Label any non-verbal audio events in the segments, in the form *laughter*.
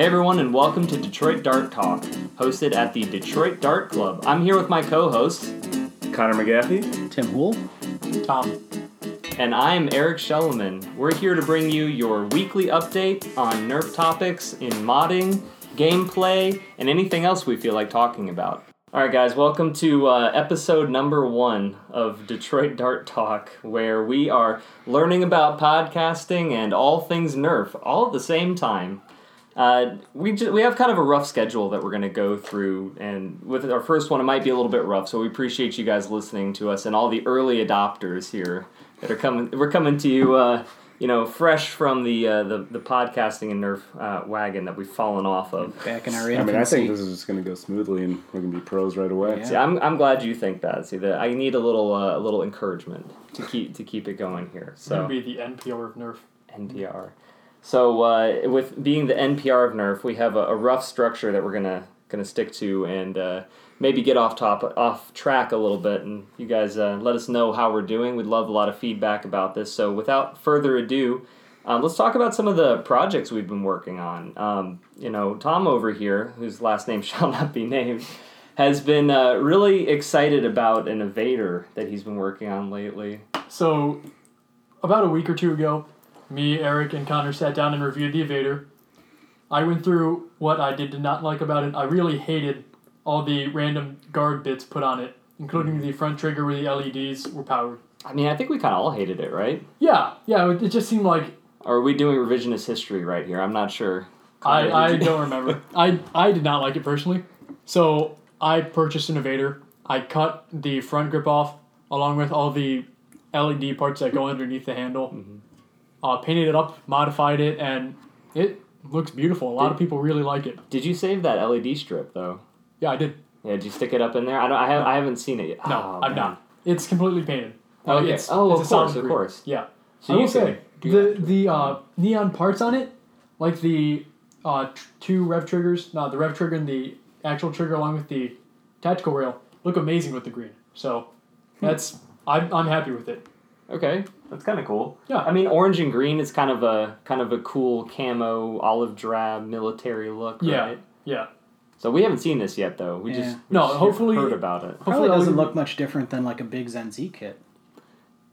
Hey everyone, and welcome to Detroit Dart Talk, hosted at the Detroit Dart Club. I'm here with my co-hosts, Connor McGaffey. Tim Hool. Tom. and I'm Eric Shellerman. We're here to bring you your weekly update on Nerf topics in modding, gameplay, and anything else we feel like talking about. All right, guys, welcome to uh, episode number one of Detroit Dart Talk, where we are learning about podcasting and all things Nerf all at the same time. Uh, we ju- we have kind of a rough schedule that we're going to go through, and with our first one, it might be a little bit rough. So we appreciate you guys listening to us and all the early adopters here that are coming. We're coming to you, uh, you know, fresh from the uh, the, the podcasting and Nerf uh, wagon that we've fallen off of. Back in our infancy. I mean, I think this is just going to go smoothly, and we're going to be pros right away. Yeah. See, I'm, I'm glad you think that. See, that I need a little uh, a little encouragement to keep to keep it going here. So gonna be the NPR of Nerf. NPR. So uh, with being the NPR of Nerf, we have a, a rough structure that we're gonna gonna stick to, and uh, maybe get off top off track a little bit. And you guys uh, let us know how we're doing. We'd love a lot of feedback about this. So without further ado. Um, let's talk about some of the projects we've been working on. Um, you know, Tom over here, whose last name *laughs* shall not be named, has been uh, really excited about an evader that he's been working on lately. So, about a week or two ago, me, Eric, and Connor sat down and reviewed the Evader. I went through what I did not like about it. I really hated all the random guard bits put on it, including the front trigger where the LEDs were powered. I mean, I think we kind of all hated it, right? Yeah, yeah, it it just seemed like are we doing revisionist history right here? I'm not sure. I, Connor, I don't remember. *laughs* I, I did not like it personally. So I purchased an Evader. I cut the front grip off along with all the LED parts that go underneath the handle. Mm-hmm. Uh, painted it up, modified it, and it looks beautiful. A lot of people really like it. Did you save that LED strip though? Yeah, I did. Yeah, did you stick it up in there? I don't. I, have, I haven't seen it yet. No, Oh, I'm man. not. It's completely painted. Okay. It's, Oh, it's of a course, of course. Yeah. So I will say the the uh, neon parts on it, like the uh, tr- two rev triggers, no, the rev trigger and the actual trigger along with the tactical rail, look amazing with the green. So that's I'm, I'm happy with it. Okay, that's kind of cool. Yeah. I mean, orange and green is kind of a kind of a cool camo olive drab military look, Yeah. right? Yeah. So we haven't seen this yet, though. We just Yeah. we No, just hopefully- heard about it. Hopefully I'll doesn't look much different than like a big Zen Z kit.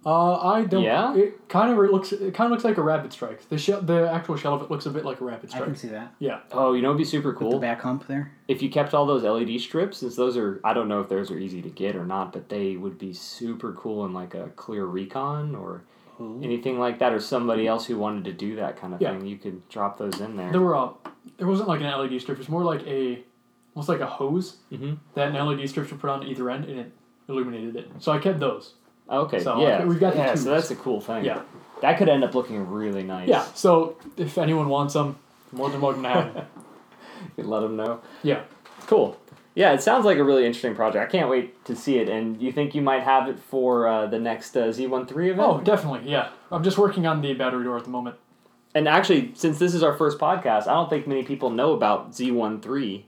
Uh, I don't. Yeah? It kind of looks. It kind of looks like a rapid strike. The shell, the actual shell of it looks a bit like a rapid strike. I can see that. Yeah. Oh, you know, it'd be super With cool the back hump there. if you kept all those LED strips, since those are I don't know if those are easy to get or not, but they would be super cool in like a clear recon or anything like that, or somebody else who wanted to do that kind of Yeah. thing. You could drop those in there. There were. Uh, it wasn't like an LED strip. It was more like a, almost like a hose Mhm. that an LED strip were put on either end and it illuminated it. So I kept those. Okay, So, yeah, we've got yeah. So that's a cool thing. Yeah. that could end up looking really nice. Yeah. So if anyone wants them, more than welcome to have them. *laughs* You let them know. Yeah. Cool. Yeah, it sounds like a really interesting project. I can't wait to see it. And you think you might have it for uh, the next uh, Z13 event? Oh, definitely. Yeah. I'm just working on the battery door at the moment. And actually, since this is our first podcast, I don't think many people know about Z13.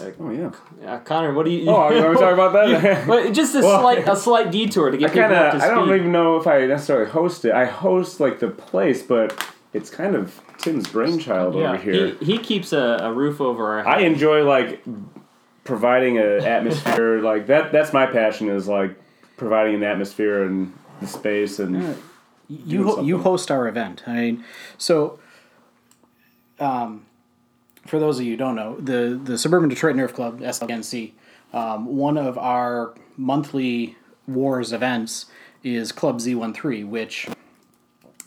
Oh yeah. yeah, Connor, what do you? Oh, you want to talk about that? *laughs* But just a *laughs* Well, slight a slight detour to I get people kind up to speed. I don't even know if I necessarily host it. I host like the place, but it's kind of Tim's brainchild Yeah, over here. He, he keeps a, a roof over our Head. I enjoy like providing an *laughs* atmosphere. like that. That's my passion. Is like providing an atmosphere and the space and. Yeah. You ho- you host our event. I mean, so. Um, for those of you who don't know, the the Suburban Detroit Nerf Club (SLNC), um, one of our monthly wars events is Club Z13, which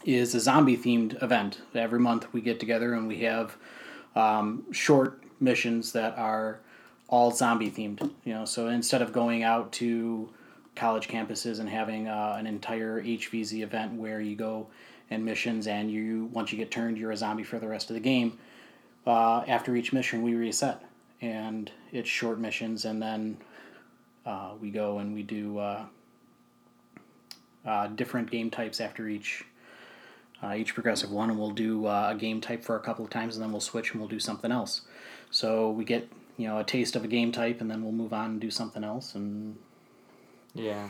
is a zombie themed event. Every month we get together and we have um, short missions that are all zombie themed. You know, so instead of going out to college campuses and having uh, an entire HVZ event where you go and missions and you once you get turned you're a zombie for the rest of the game. Uh, after each mission we reset and it's short missions and then uh, we go and we do uh, uh, different game types after each uh, each progressive one, and we'll do a game type for a couple of times, and then we'll switch and we'll do something else. So we get you know a taste of a game type, and then we'll move on and do something else. And Yeah.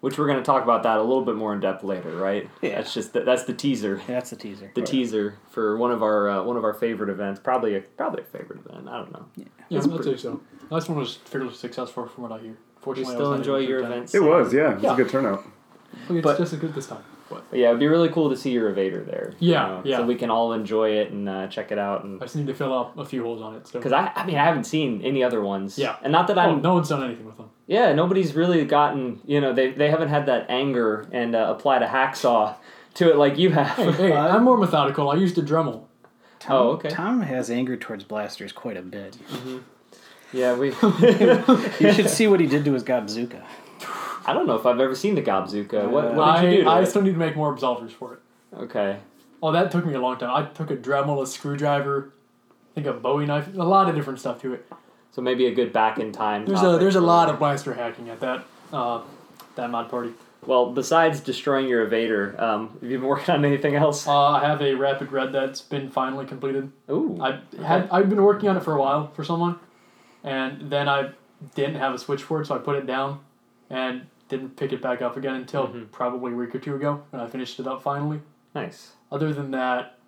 Which we're going to talk about that a little bit more in depth later, right? Yeah. That's just the, that's the teaser. Yeah, That's the teaser. The teaser for one of our uh, one of our favorite events, probably a, probably a favorite event. I don't know. Yeah, yeah I'd pretty- say so. Last one was fairly successful from what I hear. Fortunately, I still was enjoy your events. It was, yeah. It was Yeah. a good turnout. It's But- just as good this time. But But yeah, it'd be really cool to see your evader there. you Yeah, know, yeah. So we can all enjoy it and uh, check it out. And I just need to fill up a few holes on it. So. because I, I mean, I haven't seen any other ones. Yeah. And not that Oh, I'm. no one's done anything with them. Yeah, nobody's really gotten. You know, they they haven't had that anger and uh, applied a hacksaw to it like you have. Hey, hey, I'm more methodical. I used a Dremel. Tom, Oh, okay. Tom has anger towards blasters quite a bit. yeah, we. *laughs* You should see what he did to his Gobzuka. I don't know if I've ever seen the Gobzuka. What, what I, did you do? To I it? still need to make more absolvers for it. Okay. Oh, that took me a long time. I took a Dremel, a screwdriver, I think a Bowie knife, a lot of different stuff to it. So maybe a good back in time. There's a there's a for- lot of blaster hacking at that uh, that mod party. Well, besides destroying your evader, um, have you been *laughs* working on anything else? Uh, I have a rapid red that's been finally completed. Ooh. I had I've been working on it for a while for someone, and then I didn't have a switch for it, so I put it down, and didn't pick it back up again until Mhm. probably a week or two ago, and I finished it up finally. Nice. Other than that,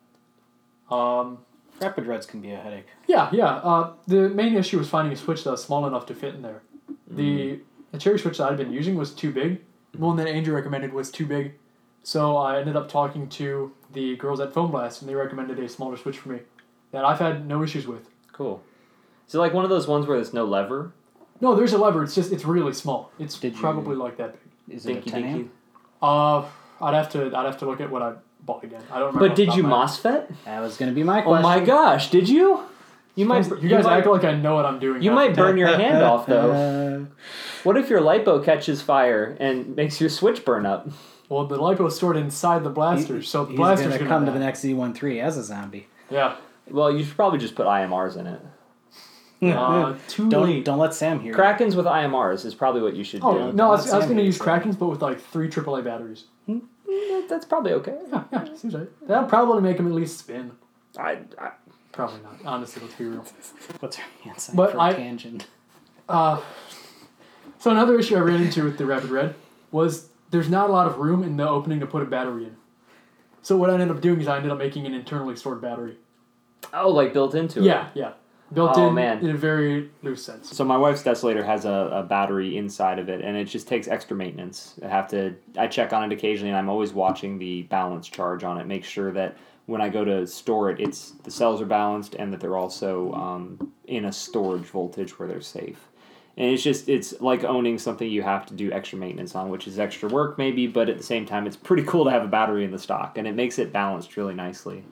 um, Rapid Reds can be a headache. yeah, yeah. Uh, the main issue was finding a switch that was small enough to fit in there. The the cherry switch that I'd been using was too big. The one that Andrew recommended was too big, so I ended up talking to the girls at Foam Blast, and they recommended a smaller switch for me that I've had no issues with. Cool. Is it like one of those ones where there's no lever? No, there's a lever. It's just it's really small. It's Did you- probably like that big. Is it a Dinky 10 amp? dinky. Uh, I'd have to I'd have to look at what I bought again. I don't remember. But off the did top you of my head. MOSFET? That was going to be my question. Oh my gosh, did you? You might. You guys, might, act like I know what I'm doing. You half might burn your hand off *laughs* though. What if your lipo catches fire and makes your switch burn up? Well, the lipo is stored inside the blaster, so the he's blaster's going to gonna come to die. the next Z13 as a zombie. Yeah. Well, you should probably just put IMRs in it. Uh, too Don't late. don't let Sam hear. Krakens with IMRs is probably what you should Oh do. no, I was, I was going to use Krakens, but with like three AAA batteries. That- That's probably okay. *laughs* Yeah, yeah, seems right. That'll probably make them at least spin. I, I Probably not. Honestly, let's be real. What's our answer But for I- a tangent? Uh, so another issue I ran into with the Rapid Red was there's not a lot of room in the opening to put a battery in. So what I ended up doing is I ended up making an internally stored battery. oh, like built into it. Yeah, yeah. Built Oh, in man. in a very loose sense. So my wife's Desolator has a, a battery inside of it, and it just takes extra maintenance. I have to I check on it occasionally, and I'm always watching the balance charge on it, make sure that when I go to store it, it's the cells are balanced and that they're also um, in a storage voltage where they're safe. And it's just it's like owning something you have to do extra maintenance on, which is extra work maybe, but at the same time, it's pretty cool to have a battery in the stock, and it makes it balanced really nicely.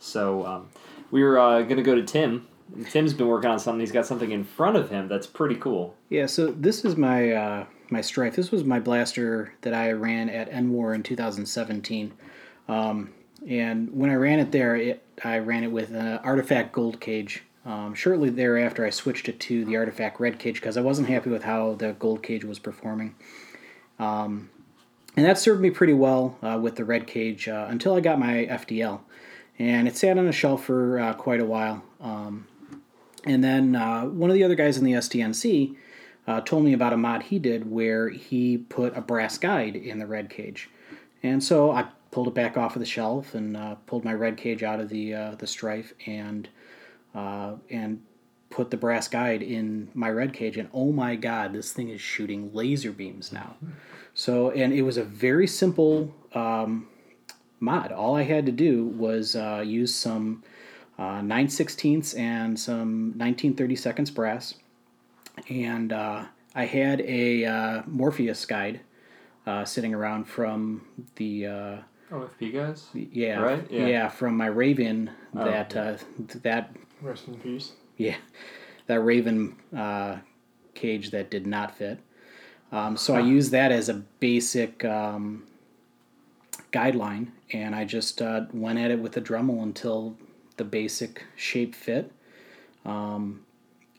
So um, we were uh, gonna go to Tim. Tim's been working on something. He's got something in front of him that's pretty cool. Yeah, so this is my uh, my Strife. This was my blaster that I ran at NWAR in 2017. Um, and when I ran it there, it, I ran it with an Artifact Gold Cage. Um, shortly thereafter, I switched it to the Artifact Red Cage because I wasn't happy with how the Gold Cage was performing. Um, and that served me pretty well uh, with the Red Cage uh, until I got my FDL. And it sat on a shelf for uh, quite a while. Um, and then uh, one of the other guys in the SDNC uh, told me about a mod he did where he put a brass guide in the red cage. And so I pulled it back off of the shelf and uh, pulled my red cage out of the uh, the strife and uh, and put the brass guide in my red cage. And oh my god, this thing is shooting laser beams now. So and it was a very simple um, mod. All I had to do was uh, use some uh, 9 16ths and some 1930 seconds brass. And uh, I had a uh, Morpheus guide uh, sitting around from the, uh, OFP guys. yeah, Right? yeah, Yeah. from my Raven Oh, that, uh, that, Rest in peace. yeah, that Raven uh, cage that did not fit. Um, so I used that as a basic um, guideline, and I just uh, went at it with a Dremel until the basic shape fit. Um,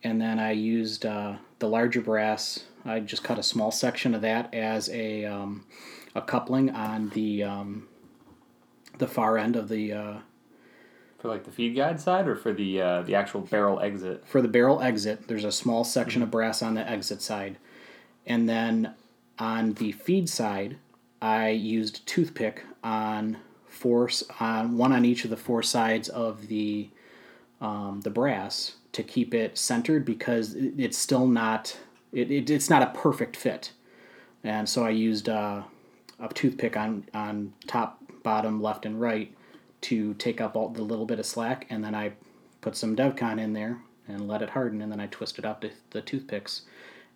and then I used uh, the larger brass. I just cut a small section of that as a um, a coupling on the um, the far end of the uh, For like the feed guide side or for the uh, the actual barrel exit? for the barrel exit. There's a small section of brass on the exit side, and then on the feed side, I used toothpick on s- on one on each of the four sides of the um, the brass to keep it centered because it's still not it, it, it's not a perfect fit, and so I used uh, a toothpick on on top, bottom, left, and right to take up all the little bit of slack, and then I put some DevCon in there and let it harden, and then I twisted up the, the toothpicks,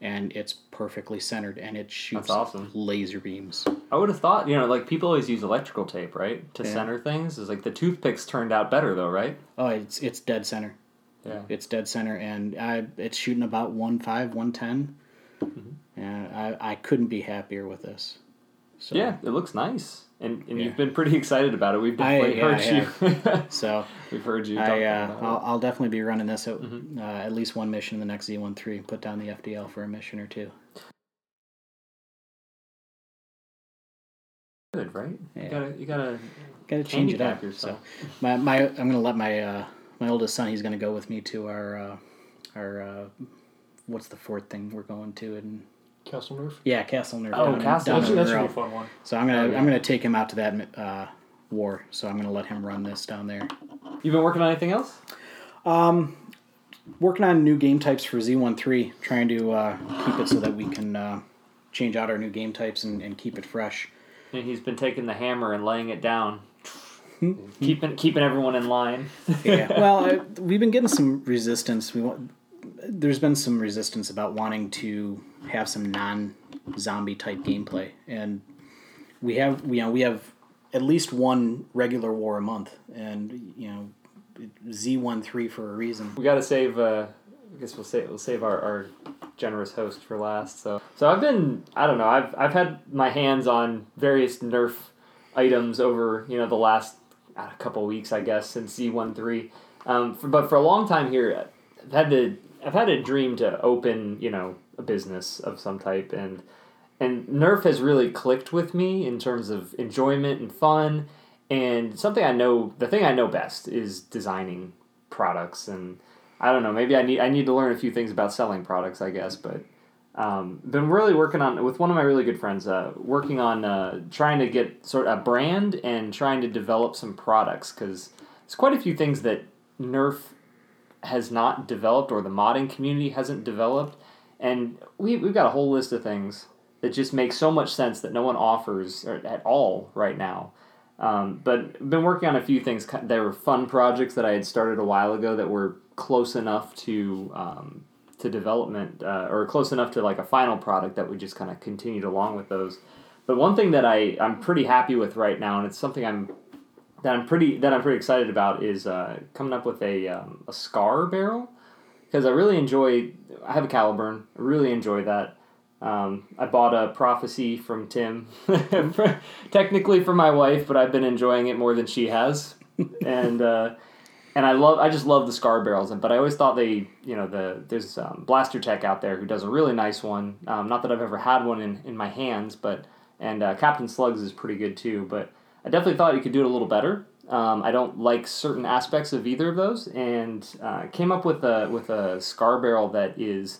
and it's perfectly centered, and it shoots awesome. laser beams. I would have thought, you know, like people always use electrical tape, right, to Yeah. center things. Is like the toothpicks turned out better though, right? Oh, it's it's dead center. Yeah. It's dead center, and I it's shooting about one five, one ten, Mm-hmm. and I I couldn't be happier with this. So, Yeah, it looks nice, and and Yeah. you've been pretty excited about it. We've I- definitely yeah, heard you. *laughs* So We've heard you. I, uh, about I'll. I'll definitely be running this at, Mm-hmm. uh, at least one mission in the next Z13. Put down the FDL for a mission or two. Good, right? You gotta, you gotta. Got to change it up. yourself. So my my I'm gonna let my uh, my oldest son. He's gonna go with me to our uh, our uh, what's the fourth thing we're going to and Castle Nerf. yeah Castle Nerf. Oh, down Castle down That in should, that should be a Monroe. fun one. So I'm gonna Oh, yeah. I'm gonna take him out to that uh, war. So I'm gonna let him run this down there. You've been working on anything else? Um, Working on new game types for Z13, trying to uh, keep it so that we can uh, change out our new game types and, and keep it fresh. And he's been taking the hammer and laying it down, Hmm. keeping keeping everyone in line. Yeah. *laughs* well, I, we've been getting some resistance. We want, there's been some resistance about wanting to have some non-zombie type gameplay, and we have you know we have at least one regular war a month, and you know Z one three for a reason. We got to save. Uh, I guess we'll save we'll save our, our generous host for last. So so I've been I don't know I've I've had my hands on various Nerf items over you know the last uh, couple weeks I guess since Z one three. Um, for, but for a long time here, I've had the I've had a dream to open you know a business of some type and and Nerf has really clicked with me in terms of enjoyment and fun. And something I know, the thing I know best is designing products. And I don't know, maybe I need I need to learn a few things about selling products, I guess. But um, been really working on with one of my really good friends, uh, working on uh, trying to get sort of a brand and trying to develop some products because there's quite a few things that Nerf has not developed or the modding community hasn't developed. And we, we've got a whole list of things that just make so much sense that no one offers at all right now. Um, but been working on a few things. There were fun projects that I had started a while ago that were close enough to um, to development uh, or close enough to like a final product that we just kind of continued along with those. But one thing that I I'm pretty happy with right now, and it's something I'm that I'm pretty that I'm pretty excited about is uh, coming up with a um, a scar barrel because I really enjoy. I have a Caliburn. I really enjoy that. Um, I bought a prophecy from Tim, *laughs* technically for my wife, but I've been enjoying it more than she has, *laughs* and uh, and I love. I just love the scar barrels, but I always thought they, you know, the there's um, Blaster Tech out there who does a really nice one. Um, not that I've ever had one in, in my hands, but and uh, Captain Slugs is pretty good too. But I definitely thought you could do it a little better. Um, I don't like certain aspects of either of those, and uh, came up with a with a scar barrel that is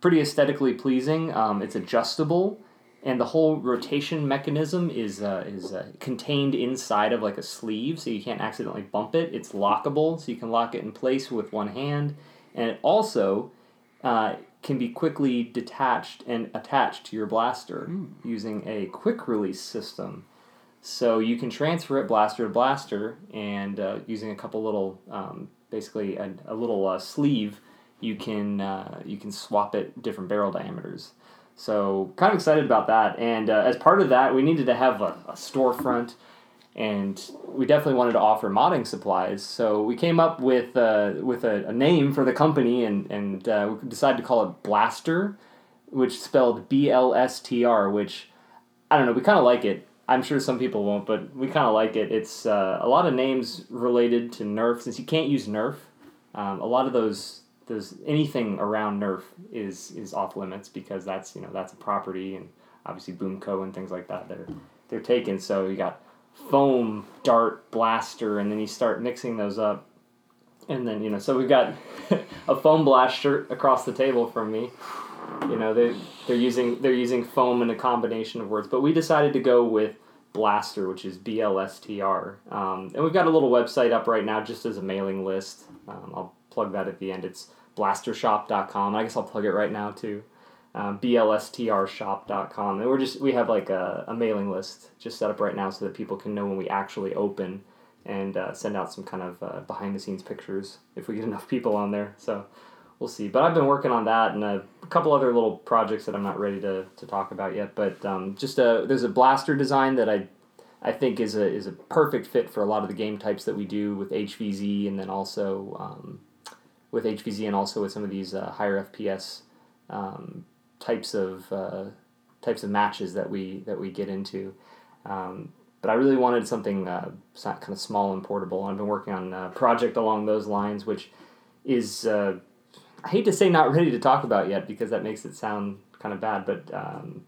pretty aesthetically pleasing. Um, it's adjustable, and the whole rotation mechanism is uh, is uh, contained inside of like a sleeve, so you can't accidentally bump it. It's lockable, so you can lock it in place with one hand, and it also uh, can be quickly detached and attached to your blaster using a quick release system. So you can transfer it blaster to blaster, and uh, using a couple little, um, basically a, a little uh, sleeve, you can uh, you can swap it different barrel diameters. So kind of excited about that. And uh, as part of that, we needed to have a, a storefront, and we definitely wanted to offer modding supplies. So we came up with uh, with a, a name for the company, and and uh, we decided to call it Blaster, which spelled B L S T R, which I don't know. We kind of like it. I'm sure some people won't, but we kind of like it. It's uh, a lot of names related to Nerf. Since you can't use Nerf, um, a lot of those those anything around Nerf is is off limits because that's you know that's a property and obviously Boomco and things like that they're they're taken. So you got foam, dart, blaster, and then you start mixing those up, and then you know so we've got *laughs* a foam blaster across the table from me you know they they're using they're using foam in a combination of words, but we decided to go with Blaster, which is B L S T R, um, and we've got a little website up right now just as a mailing list. Um, I'll plug that at the end. It's blastershop.com. I guess I'll plug it right now too. Um, blstrshop.com and we're just we have like a, a mailing list just set up right now so that people can know when we actually open and uh, send out some kind of uh, behind the scenes pictures if we get enough people on there so we'll see but i've been working on that and a, couple other little projects that i'm not ready to, to talk about yet but um, just a there's a blaster design that i I think is a is a perfect fit for a lot of the game types that we do with HVZ and then also um, with HVZ and also with some of these uh, higher FPS um, types of uh, types of matches that we that we get into. Um, but I really wanted something uh, kind of small and portable. I've been working on a project along those lines, which is uh, I hate to say not ready to talk about yet because that makes it sound kind of bad, but um,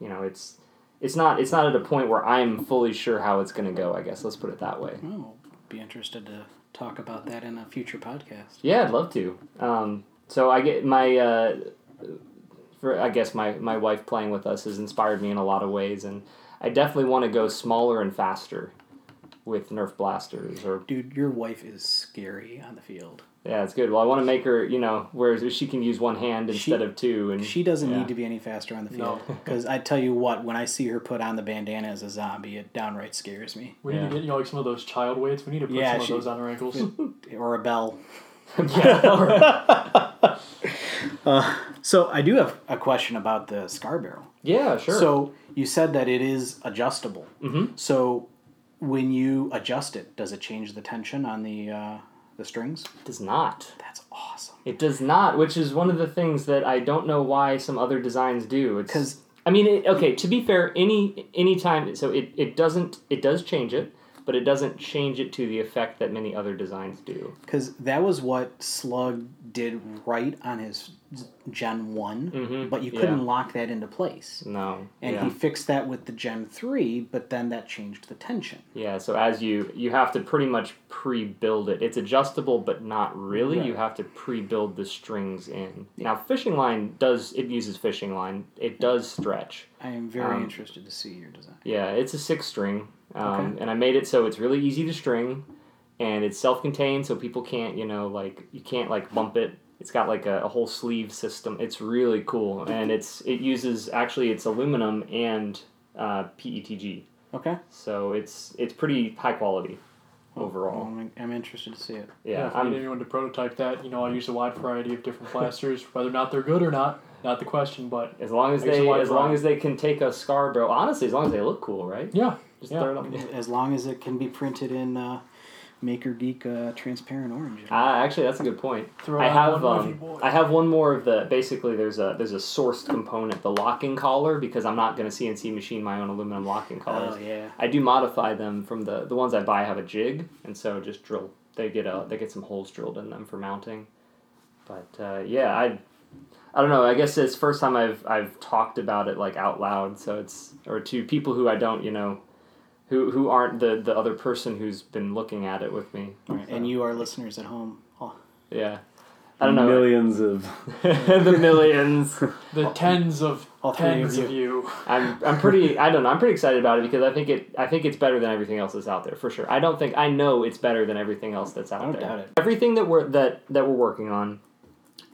you know it's it's not it's not at a point where I'm fully sure how it's going to go. I guess let's put it that way. Oh, be interested to talk about that in a future podcast. Yeah, I'd love to. Um, so I get my, uh, for I guess my my wife playing with us has inspired me in a lot of ways, and I definitely want to go smaller and faster with Nerf blasters. Or Dude, your wife is scary on the field. Yeah, it's good. Well, I want to make her, you know, whereas she can use one hand instead of two, and She doesn't yeah. need to be any faster on the No. field. Because I tell you what, when I see her put on the bandana as a zombie, it downright scares me. We need to get you know like some of those child weights. We need to put Yeah, some she- of those on our ankles. Or a bell. *laughs* yeah, *laughs* So I do have a question about the scar barrel. yeah, sure. So you said that it is adjustable. Mhm. So when you adjust it, does it change the tension on the uh, the strings? it does not. That's awesome. It does not, which is one of the things that I don't know why some other designs do. Because I mean, it, okay. To be fair, any any time, so it, it doesn't it does change it, but it doesn't change it to the effect that many other designs do. Because that was what Slug did right on his Gen one, Mhm, but you couldn't lock that into place. No, And yeah. he fixed that with the Gen three, but then that changed the tension. yeah. So as you you have to pretty much pre-build it. It's adjustable, but not really. You have to pre-build the strings in. Now, fishing line does it uses fishing line. It does stretch. I am very Um, interested to see your design. Yeah, it's a six string, um, Okay. and I made it so it's really easy to string, and it's self-contained, so people can't, you know, like you can't like bump it. It's got like a, a whole sleeve system. It's really cool, and it's it uses actually it's aluminum and uh, PETG, Okay. so it's it's pretty high quality overall. I'm, I'm interested to see it. Yeah, if we need I'm, anyone to prototype that, you know, I'll use a wide variety of different plasters, *laughs* whether or not they're good or not, not the question, but as long as they a wide as long as they can take a scar barrel. Honestly, as long as they look cool, right? yeah, Just yeah. throw it on. As long as it can be printed in uh, Maker Geek uh, transparent orange. Ah, actually, that's a good point. Throw I have one um. I have one more of the basically there's a there's a sourced component the locking collar because I'm not going to CNC machine my own aluminum locking collars. Oh yeah. I do modify them from the the ones I buy have a jig and so just drill they get a they get some holes drilled in them for mounting. But uh, yeah, I I don't know. I guess it's first time I've I've talked about it like out loud. So it's or to people who I don't you know. Who, who aren't the, the other person who's been looking at it with me. All right, and you, are listeners at home, oh, Yeah. I don't know. Millions of *laughs* the millions. *laughs* the tens of all three tens of of you. I'm I'm pretty I don't know I'm pretty excited about it because I think it I think it's better than everything else that's out there for sure. I don't think I know it's better than everything else that's out I don't there. doubt it. Everything that we're that that we're working on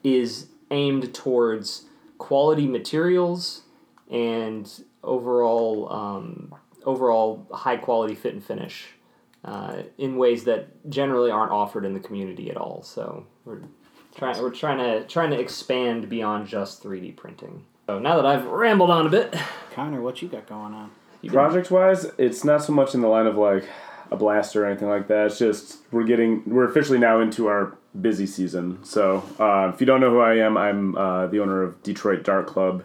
is aimed towards quality materials and overall um, overall high quality fit and finish uh, in ways that generally aren't offered in the community at all. So we're trying we're trying to trying to expand beyond just 3D printing. So now that I've rambled on a bit, Connor, what you got going on? you been- project wise, it's not so much in the line of like a blaster or anything like that. It's just we're getting we're officially now into our busy season. So uh, if you don't know who I am, I'm uh, the owner of Detroit Dart Club.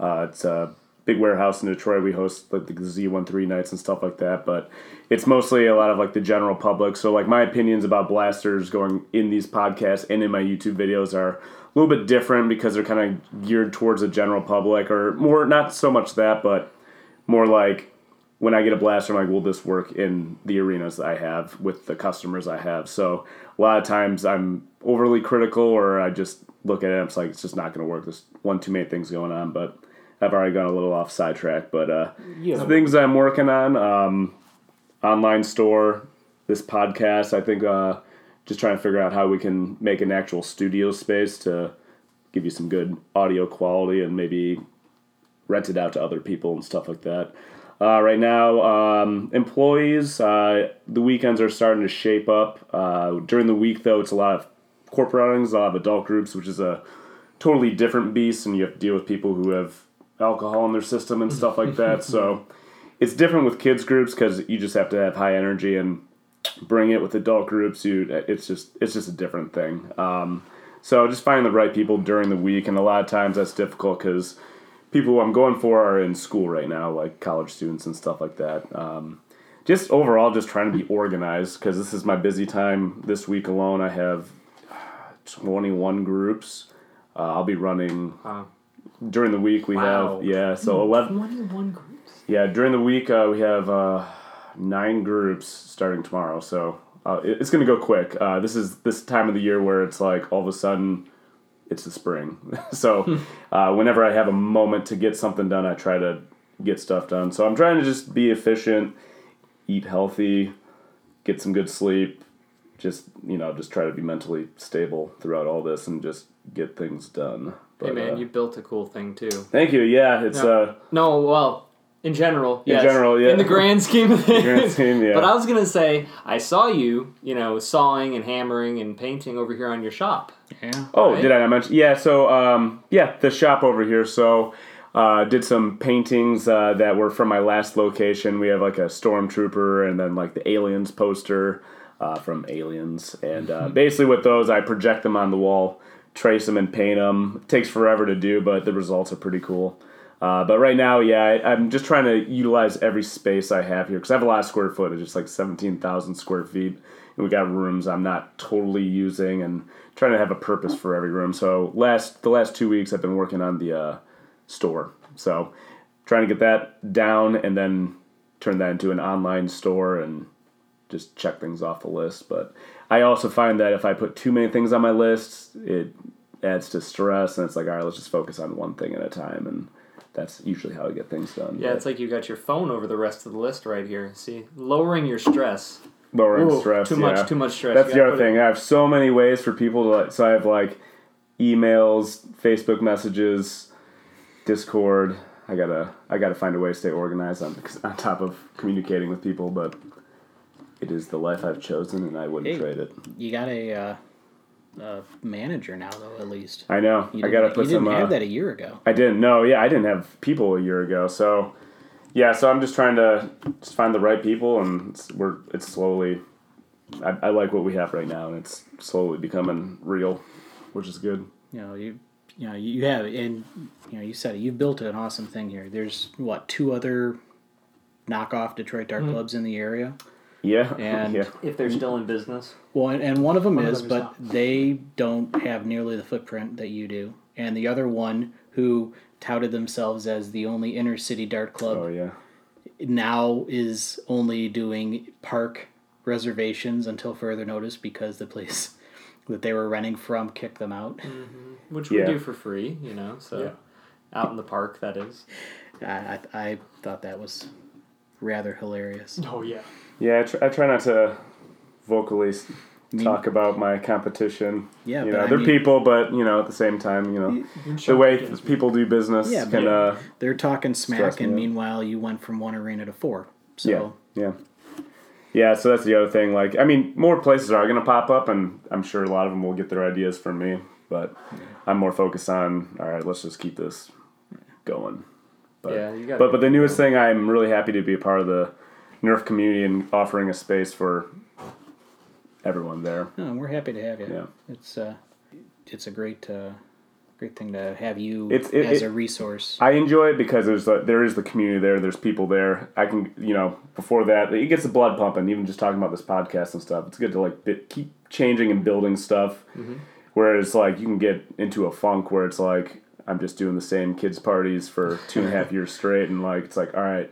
Uh, it's a big warehouse in Detroit. We host like the Z13 nights and stuff like that, but it's mostly a lot of like the general public. So like my opinions about blasters going in these podcasts and in my YouTube videos are a little bit different because they're kind of geared towards the general public or more not so much that, but more like when I get a blaster, I'm like, will this work in the arenas I have with the customers I have? So a lot of times I'm overly critical or I just look at it, and it's like it's just not going to work. There's one too many things going on, but I've already gone a little off sidetrack. But uh, Yeah. the things I'm working on, um, online store, this podcast. I think uh, just trying to figure out how we can make an actual studio space to give you some good audio quality and maybe rent it out to other people and stuff like that. Uh, right now, um, employees, uh, the weekends are starting to shape up. Uh, during the week, though, it's a lot of corporate outings, a lot of adult groups, which is a totally different beast, and you have to deal with people who have alcohol in their system and stuff like that. *laughs* so it's different with kids groups because you just have to have high energy and bring it with adult groups. You, it's just it's just a different thing. Um, so just finding the right people during the week, and a lot of times that's difficult because people I'm going for are in school right now, like college students and stuff like that. Um, just overall, just trying to be organized because this is my busy time. This week alone, I have 21 groups. Uh, I'll be running Wow. During the week. We Wow. have yeah, so 11. 21 groups. Yeah, during the week uh, we have uh, nine groups starting tomorrow, so uh, it- it's gonna go quick. Uh, this is this time of the year where it's like all of a sudden it's the spring. *laughs* so uh, whenever I have a moment to get something done, I try to get stuff done. So I'm trying to just be efficient, eat healthy, get some good sleep, just you know, just try to be mentally stable throughout all this and just get things done. But, Hey man, uh, you built a cool thing too. thank you. Yeah, it's Yeah. uh, No, well, in general, In general, yeah. In the grand *laughs* scheme of things. grand scheme, yeah. But I was gonna say, I saw you, you know, sawing and hammering and painting over here on your shop. Yeah. Oh, right? did I not mention? Yeah, so um, yeah, the shop over here. So uh, did some paintings uh, that were from my last location. We have like a stormtrooper and then like the aliens poster uh, from Aliens, and uh, basically with those, I project them on the wall, trace them and paint them. It takes forever to do, but the results are pretty cool. Uh, but right now, yeah, I, I'm just trying to utilize every space I have here because I have a lot of square footage. It's like 17,000 square feet. And we got rooms I'm not totally using and trying to have a purpose for every room. So last the last two weeks, I've been working on the uh, store. So trying to get that down and then turn that into an online store and just check things off the list. But I also find that if I put too many things on my list, it adds to stress, and it's like, all right, let's just focus on one thing at a time, and that's usually how I get things done. Yeah, it's like you got your phone over the rest of the list right here. See, lowering your stress. lowering Ooh, stress. too much, too much stress. That's the other put it- thing. I have so many ways for people to like. So I have like emails, Facebook messages, Discord. I gotta I gotta find a way to stay organized on *laughs* on top of communicating with people, but it is the life I've chosen, and I wouldn't Hey. trade it. You got a, uh, a manager now, though. At least I know. you I didn't, gotta put you didn't some. have uh, that a year ago. I didn't. No, yeah, I didn't have people a year ago. So, yeah, so I'm just trying to just find the right people, and it's, we're it's slowly. I, I like what we have right now, and it's slowly becoming real, which is good. You know, you you know you have, and you know you said it. You've built an awesome thing here. There's what two other knockoff Detroit Dart Mm-hmm. clubs in the area. Yeah, *laughs* And- yeah, If they're still in business. Well, and, and one of them One of is, them but not. they don't have nearly the footprint that you do. And the other one, who touted themselves as the only inner city dart club, oh yeah, now is only doing park reservations until further notice because the place *laughs* that they were renting from kicked them out. Mm-hmm. Which we Yeah. do for free, you know, so Yeah. out in the park, that is. I, I, I thought that was rather hilarious. Oh yeah. Yeah. I, tr- I try not to vocally s talk about my competition. Yeah, you know they're mean- people, but you know at the same time, you know the way people do business Yeah, can. Uh, They're talking smack, and meanwhile, you went from one arena to four. So Yeah, yeah, yeah. So that's the other thing. Like, I mean, more places are going to pop up, and I'm sure a lot of them will get their ideas from me. But I'm more focused on. All right, let's just keep this going. But, Yeah, you gotta- But but the newest thing, I'm really happy to be a part of the Nerf community and offering a space for everyone there. No, we're happy to have you. Yeah. It's uh, it's a great uh, great thing to have you It's- it- as it- a resource. I enjoy it because there's a, there is the community there. There's people there. I can you know before that it gets the blood pumping. Even just talking about this podcast and stuff, it's good to like bit, keep changing and building stuff. Whereas like you can get into a funk where it's like I'm just doing the same kids parties for two and a half *laughs* years straight, and like it's like all right,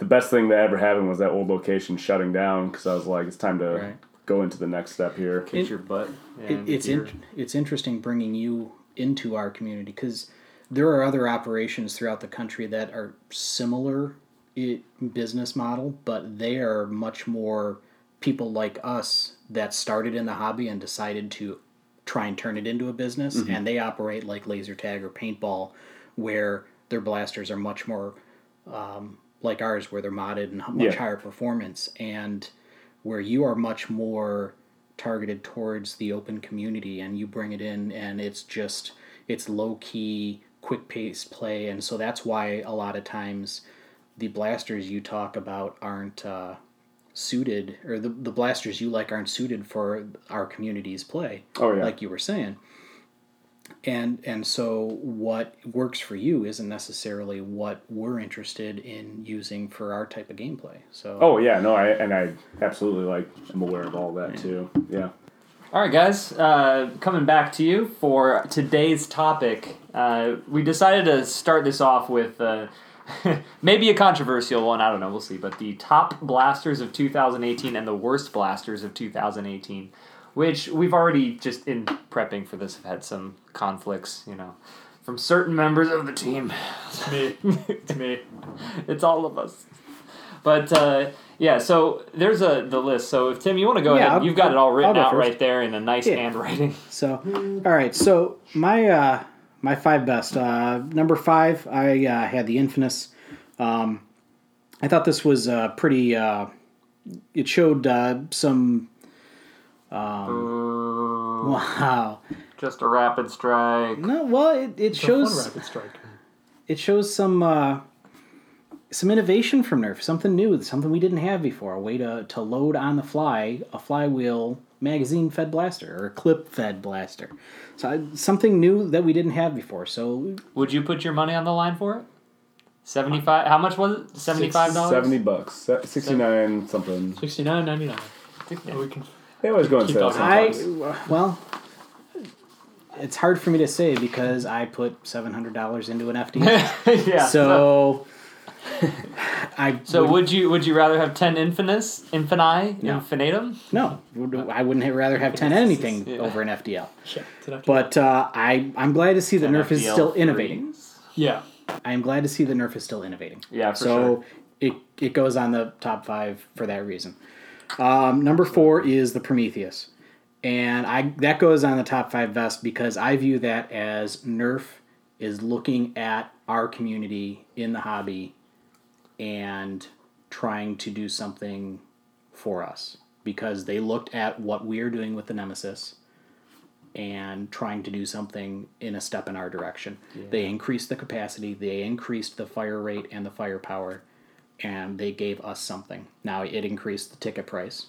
the best thing that ever happened was that old location shutting down because I was like it's time to Right. go into the next step here. Kick your butt. It, it's in, it's interesting bringing you into our community because there are other operations throughout the country that are similar i business model, but they are much more people like us that started in the hobby and decided to try and turn it into a business, and they operate like laser tag or paintball, where their blasters are much more um, like ours, where they're modded and much Yeah. higher performance, and where you are much more targeted towards the open community, and you bring it in, and it's just it's low key, quick paced play, and so that's why a lot of times the blasters you talk about aren't. Uh, suited or the, the blasters you like aren't suited for our community's play Oh, yeah. like you were saying and and so what works for you isn't necessarily what we're interested in using for our type of gameplay so Oh yeah, no, I and I absolutely like I'm aware of all that too. Yeah. All right, guys. Uh, coming back to you for today's topic. Uh, we decided to start this off with uh, *laughs* maybe a controversial one. I don't know. We'll see. But the top blasters of 2018 and the worst blasters of 2018, which we've already just in prepping for this have had some conflicts. You know, from certain members of the team. It's me. *laughs* It's me. it's all of us. But uh, yeah, so there's a the list. So if Tim, you want to go Yeah, ahead, I'll- you've got it all written out first. right there in a nice Yeah. handwriting. *laughs* So, all right. So my uh, my five best. Uh, number five, I uh, had the Infinus. Um, I thought this was uh, pretty. Uh, it showed uh, some. Wow. Just a rapid strike. No, well, it, it It's a shows rapid strike. it shows some uh, some innovation from Nerf, something new, something we didn't have before. A way to to load on the fly a flywheel magazine fed blaster or a clip fed blaster. So I- something new that we didn't have before. So Would you put your money on the line for it? Seventy five. How much was it? Seventy five dollars. Seventy bucks, sixty nine something. Sixty nine ninety nine. We can. They always go on Keep sale. I sometimes. well, it's hard for me to say because I put seven hundred dollars into an FD. *laughs* yeah. so *laughs* I So would- would you would you rather have ten infinitus, infini, No. infinitum? no, I wouldn't rather have ten *laughs* anything Yeah. over an FDL. Yeah. did I- But uh, I I'm glad to see that Nerf is FDL still innovating. yeah. I am glad to see that Nerf is still innovating. Yeah, for so sure. it it goes on the top five for that reason. Um, number four is the Prometheus, and I that goes on the top five best because I view that as Nerf is looking at our community in the hobby and trying to do something for us because they looked at what we're doing with the Nemesis and trying to do something in a step in our direction. They increased the capacity, they increased the fire rate and the firepower, and they gave us something. Now it increased the ticket price,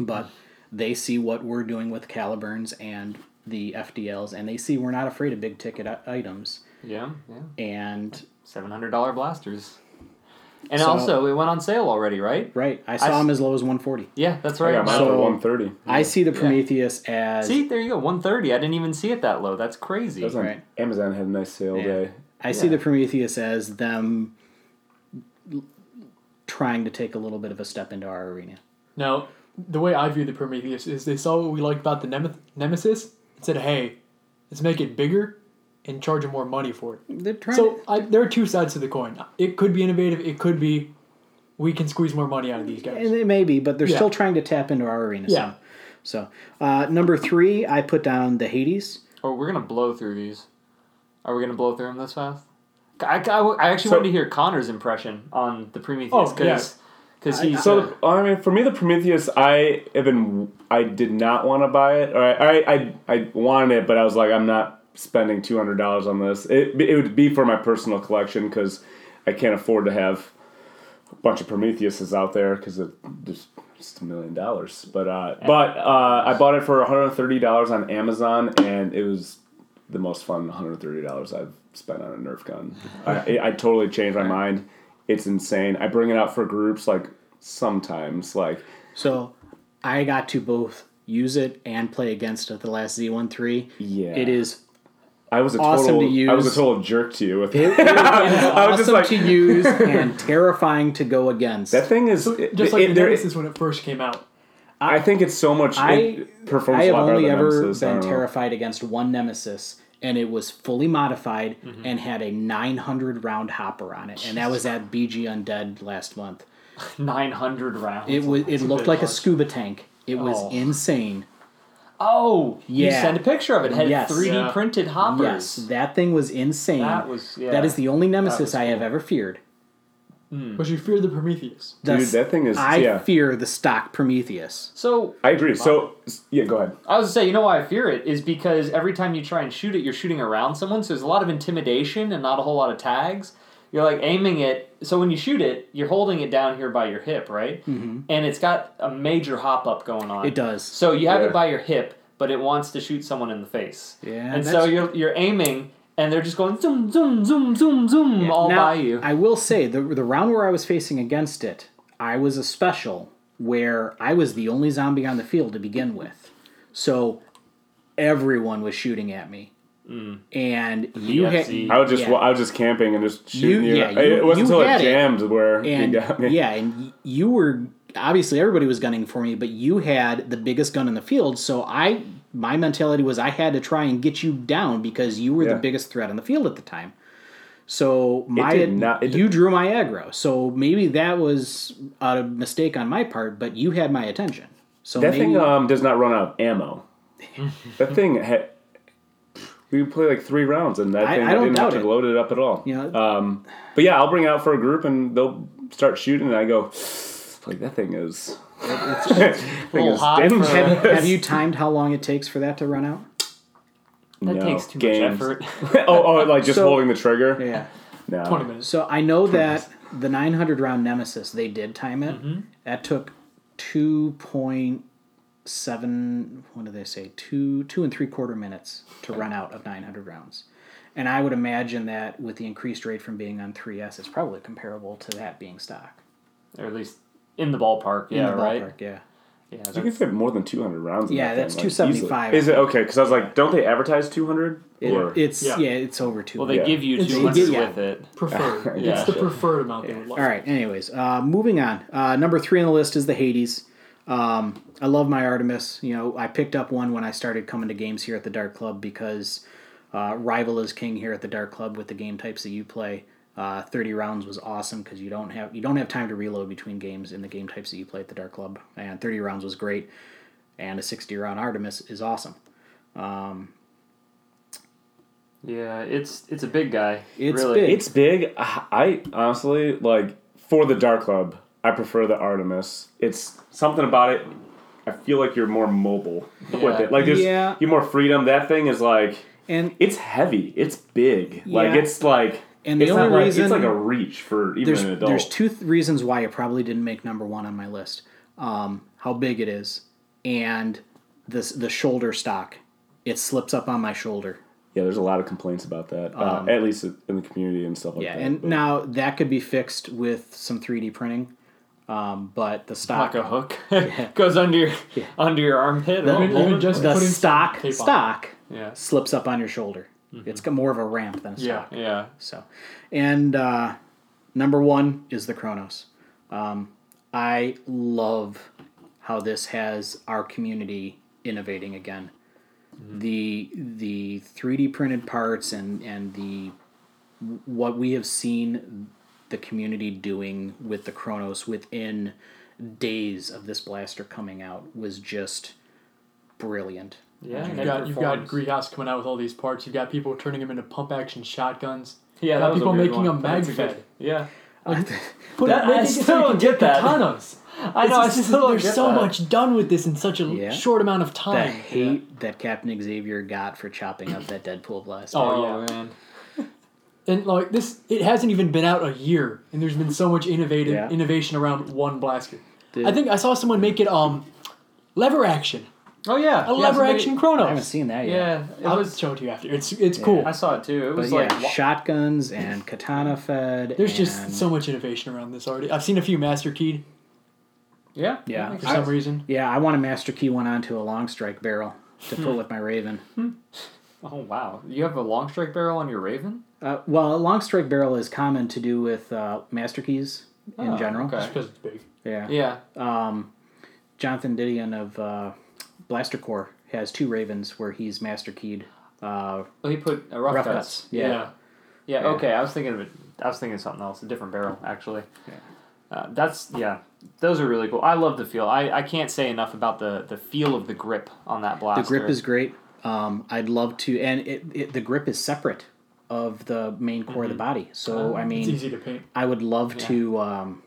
but they see what we're doing with Caliburns and the FDLs, and they see we're not afraid of big ticket items. Yeah, yeah. And Seven hundred dollar blasters. And So- also, it went on sale already, right? right, I saw s- them as low as 140. Yeah, that's I right. got mine So- for one thirty. I see the Prometheus as See, there you go, one thirty. I didn't even see it that low. That's crazy. That was on Right. Amazon had a nice sale Yeah. day. I see the Prometheus as them trying to take a little bit of a step into our arena. Now, the way I view the Prometheus is they saw what we liked about the Nem- Nemesis and said, "Hey, let's make it bigger and charge more money for it." They're trying So I, there are two sides to the coin. It could be innovative. It could be we can squeeze more money out of these guys. and they may be, but they're Yeah. still trying to tap into our arena. Yeah. So, so uh, number three, I put down the Hades. Oh, we're gonna blow through these. Are we gonna blow through them this fast? I, I, I actually So- wanted to hear Connor's impression on the Prometheus Oh, because because he's So uh, I mean, for me, the Prometheus, I have been, I did not want to buy it, or I, I, I, I wanted it, but I was like, I'm not spending two hundred dollars on this. It, it would be for my personal collection because I can't afford to have a bunch of Prometheuses out there because it just just a million dollars. But uh, but uh, I bought it for one hundred thirty dollars on Amazon, and it was the most fun one hundred thirty dollars I've spent on a Nerf gun. *laughs* I, I totally changed my mind. It's insane. I bring it out for groups like sometimes like So I got to both use it and play against it the last Z13. Yeah. It is I was a Awesome total to use. I was a total jerk to you with it, it. *laughs* it is I was awesome just like to *laughs* use and terrifying to go against. that thing is So, it- just like it- the there- Nemesis when it first came out. I think it's so much I- it performs I a have lot better only than ever Nemesis. I been don't know. terrified against one Nemesis, and it was fully modified Mm-hmm. and had a 900 round hopper on it, and that was at BG Undead last month. *laughs* Nine hundred rounds. It was. It looked bit like a scuba tank. It was Oh. insane. Oh, yeah. you sent a picture of it. it had Yes. 3D Yeah. printed hoppers. Yes, that thing was insane. That was yeah. That is the only nemesis was I have ever feared. But you fear the Prometheus. The Dude, that thing is I yeah. fear the stock Prometheus. So I agree. So yeah, go ahead. I was to say, you know why I fear it is because every time you try and shoot it, you're shooting around someone. So there's a lot of intimidation and not a whole lot of tags. You're like aiming it. So when you shoot it, you're holding it down here by your hip, right? Mm-hmm. And it's got a major hop up going on. It does. So you have Yeah. it by your hip, but it wants to shoot someone in the face. Yeah, And so that's- you're you're aiming, and they're just going zoom, zoom, zoom, zoom, zoom all now, by you. I will say the the round where I was facing against it, I was a special where I was the only zombie on the field to begin with, so everyone was shooting at me, Mm. and you had I was just Yeah. I was just camping and just shooting you. yeah, It- you- it wasn't you until had it it. jammed where and you got me. yeah, and you were obviously everybody was gunning for me, but you had the biggest gun in the field, so I my mentality was I had to try and get you down because you were Yeah. the biggest threat on the field at the time. So my not- you drew my aggro, so maybe that was a mistake on my part, but you had my attention. So That maybe thing um, does not run out of ammo. *laughs* that thing had. We could play like three rounds, and that I- thing I I, didn't have to it. load it up at all. Know- um, but yeah, I'll bring it out for a group, and they'll start shooting, and I go, like that thing is. *laughs* that thing little is hot for- have, *laughs* have you timed how long it takes for that to run out? that No, takes too games. much effort. *laughs* oh, oh, like just So- holding the trigger. Yeah. No. Twenty minutes. So I know that the 900 round Nemesis, they did time it. Mm-hmm. That took 2.7, what did they say? Two, two and three quarter minutes to run out of 900 rounds. And I would imagine that with the increased rate from being on 3S, it's probably comparable to that being stock. or at least in the ballpark. Yeah, in the right. ballpark, yeah. Yeah, You can fit more than 200 rounds. In Yeah, that that's like, 275. easily. Is it okay? Because I was like, don't they advertise 200? It- Or it's, yeah. Yeah. it's over two. well, they Yeah. give you It's- two they hundred give- yeah. with it. *laughs* Preferred. *laughs* Yeah. It's the preferred amount they would like. All right. Anyways, uh, moving on. Uh, number three on the list is the Hades. Um, I love my Artemis. You know, I picked up one when I started coming to games here at the Dart Club because uh, Rival is king here at the Dart Club with the game types that you play. Uh, Thirty rounds was awesome because you don't have you don't have time to reload between games in the game types that you play at the Dart Club, and thirty rounds was great. And a sixty round Artemis is awesome. Um, Yeah, it's it's a big guy. It's really. big. It's big. I I honestly like for the Dart Club. I prefer the Artemis. It's something about it. I feel like you're more mobile with it. Like there's Yeah. you more freedom. That thing is like And it's heavy. It's big. Like it's like And the it's only not like, reason- it's like a reach for even there's an adult. there's two th- reasons why it probably didn't make number one on my list. Um, how big it is, and this the shoulder stock. It slips up on my shoulder. yeah, there's a lot of complaints about that. uh, at least in the community and stuff like Um, Yeah, that. and but- now that could be fixed with some 3D printing. Um, but the stock, like a hook *laughs* *laughs* goes under your under your armpit. Oh, Even- hold it. just- the stock stock yeah, slips up on your shoulder. It's got more of a ramp than a stock. Yeah. yeah. So, and uh, number one is the Kronos. Um, I love how this has our community innovating again. The the three D printed parts and and the what we have seen the community doing with the Kronos within days of this blaster coming out was just brilliant. Yeah, You've got you've got performs. Coming out with all these parts. You've got people turning them into pump action shotguns. Yeah, You've that got was a people weird making one, a mag it's fed. Yeah, *laughs* Put That- it, make I it so still don't can get that. katanas. I know. I It's just- still there's so that. much done with this in such a Yeah. short amount of The time. hate that Captain Xavier got for chopping up that Deadpool blaster. Oh, Oh, yeah. man. And like this, it hasn't even been out a year, and there's been so much innovative Yeah. innovation around one blaster. Did- I think I saw someone make it um lever action, Oh yeah, a yeah, lever somebody- action I haven't seen that yet. Yeah, it I'll was. show it to you after. It's it's cool. I saw it too. It But was yeah, like wa- shotguns and katana fed. There's and, just so much innovation around this already. I've seen a few master keyed yeah, Yeah. for sense. some reason. Yeah, I want a master key one onto a long strike barrel to Hmm. put with my Raven. Oh wow, you have a long strike barrel on your Raven? Uh, well, a long strike barrel is common to do with uh, master keys in Oh, general. okay. Because it's big. Yeah. Yeah. Um, Jonathan Didion of uh, Blaster Core has two Ravens where he's master keyed Uh, Oh, he put uh, rough, Rough cuts. Cuts, Yeah. yeah. yeah. Yeah. Okay, I was thinking of it. I was thinking of something else, a different barrel actually. Uh, that's yeah. Those are really cool. I love the feel. I, I can't say enough about the, the feel of the grip on that blaster. the grip is great. Um, I'd love to, and it, it the grip is separate of the main core of the body. So I mean, It's easy to paint. I would love to. Um,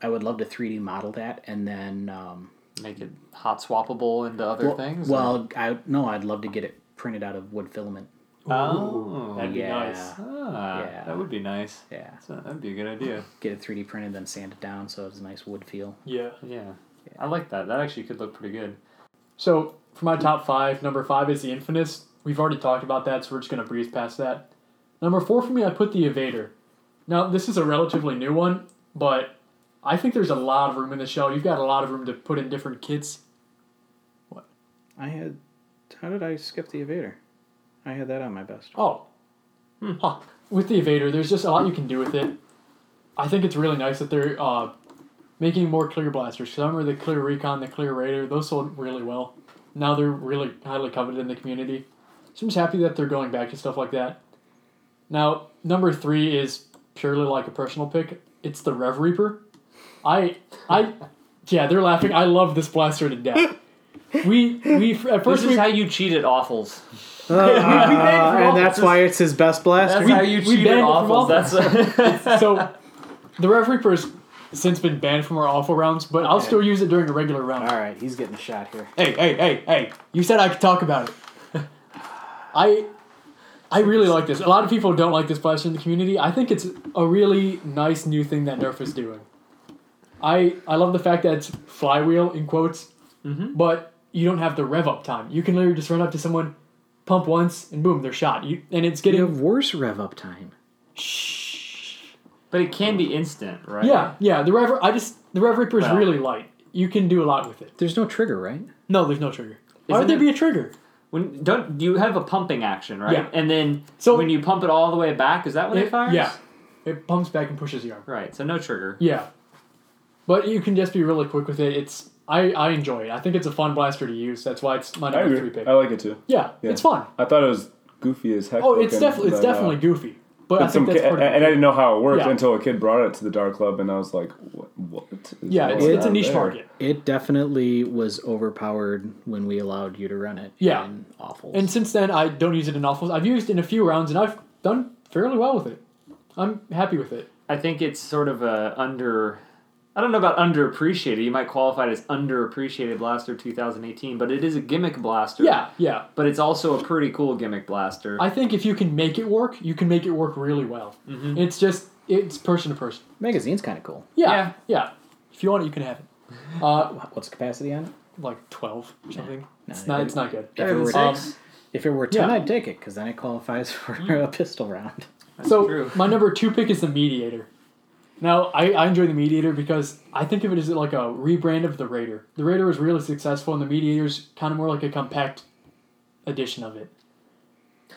I would love to 3D model that, and then um, make it hot swappable into other well, things. well, I no, I'd love to get it printed out of wood filament. oh, That'd be yeah. nice. ah, Yeah. that would be nice. Yeah, So that'd be a good idea. get it 3D printed, then sand it down so it's a nice wood feel. Yeah. Yeah. I like that. That actually could look pretty good. So for my top five, number five is the Infinus. We've already talked about that, so we're just gonna breeze past that. Number four for me, I put the Evader. Now this is a relatively new one, but I think there's a lot of room in the shell. You've got a lot of room to put in different kits. What? I had. How did I skip the evader? I had that on my best. Oh, huh. with the Evader, there's just a lot you can do with it. I think it's really nice that they're uh, making more clear blasters. Because I remember the Clear Recon, the Clear Raider, those sold really well. Now they're really highly coveted in the community. So I'm just happy that they're going back to stuff like that. Now, number three is purely like a personal pick. It's the Rev Reaper. I, I, yeah, they're laughing. I love this blaster to death. We, we at first This first is we, how you cheat at awfuls. Uh, *laughs* and that's why it's his best blaster. That's how you we cheat at banned it from awfuls. That's *laughs* so the Rev Reaper's since been banned from our awful rounds, but I'll still use it during a regular round. All right, he's getting a shot here. Hey, hey, hey, hey! You said I could talk about it. *laughs* I, I really like this. A lot of people don't like this blaster in the community. I think it's a really nice new thing that Nerf is doing. I I love the fact that it's flywheel in quotes, Mhm. but you don't have the rev up time. You can literally just run up to someone, pump once, and boom, they're shot. You and it's You getting have worse rev up time. Shh. but it can be instant, right? yeah, yeah. The rev I just the rev Reaper is Well- really light. You can do a lot with it. There's no trigger, right? No, there's no trigger. Why Isn't would there be a trigger? When don't you have a pumping action, right? Yeah. And then So- when you pump it all the way back, is that when it, It- fires? yeah. It pumps back and pushes the arm. Right. So no trigger. Yeah. But you can just be really quick with it. It's I, I enjoy it. I think it's a fun blaster to use. That's why it's my I number three pick. I like it too. yeah, Yeah. it's fun. I thought it was goofy as heck. Oh, it's definitely it's but, uh, definitely goofy. But I but some think that's kid, part and of I didn't know how it worked Yeah. until a kid brought it to the Dart Club, and I was like, "What? what is Yeah, it's, it's a niche there?" market. It definitely was overpowered when we allowed you to run it. Yeah. in awful. And since then, I don't use it in awfuls. I've used it in a few rounds, and I've done fairly well with it. I'm happy with it. I think it's sort of a under. I don't know about underappreciated. You might qualify it as underappreciated blaster 2018, but it is a gimmick blaster. Yeah, yeah. But it's also a pretty cool gimmick blaster. I think if you can make it work, you can make it work really well. Mhm. It's just it's person to person. magazine's kind of cool. Yeah, Yeah. yeah, If you want it, you can have it. Uh, *laughs* What's the capacity on it? like twelve or something. No, it's not. it- It's not good. If it were Seven, Um, six? if it were ten, Yeah. I'd take it because then it qualifies *laughs* for a pistol round. That's so true. my number two pick is the Mediator. Now I, I enjoy the Mediator because I think of it as like a rebrand of the Raider. The Raider was really successful, and the Mediator's kind of more like a compact edition of it.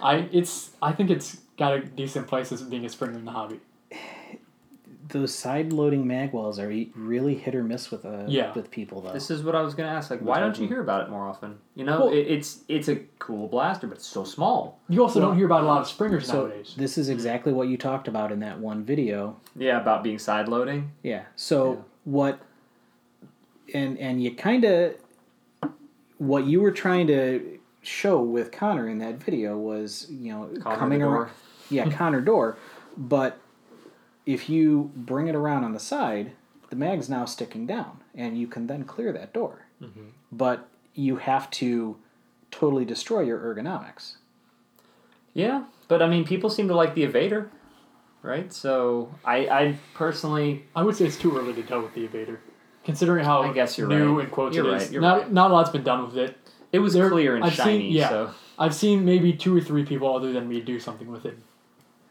I it's I think it's got a decent place as being a Springer in the hobby. Those side loading magwells are really hit or miss with uh, Yeah. with people though. This is what I was gonna ask. Like, why don't you hear about it more often? You know, Well- it, it's it's a cool blaster, but it's so small. You also Well, don't hear about a lot of Springers so nowadays. this is exactly what you talked about in that one video. Yeah, about being side loading. Yeah. So Yeah. what? And and you kind of what you were trying to show with Connor in that video was you know Connor coming around. Yeah, Connor door, but if you bring it around on the side, the mag's now sticking down, and you can then clear that door. Mm-hmm. But you have to totally destroy your ergonomics. Yeah, but I mean, people seem to like the Evader, right? So I I personally I would say it's too early to tell with the Evader, considering how I guess you're new right. in quotes You're it right, is. you're not right. not a lot's been done with it. it was There- clear and I've seen- shiny. yeah. So I've seen maybe two or three people other than me do something with it.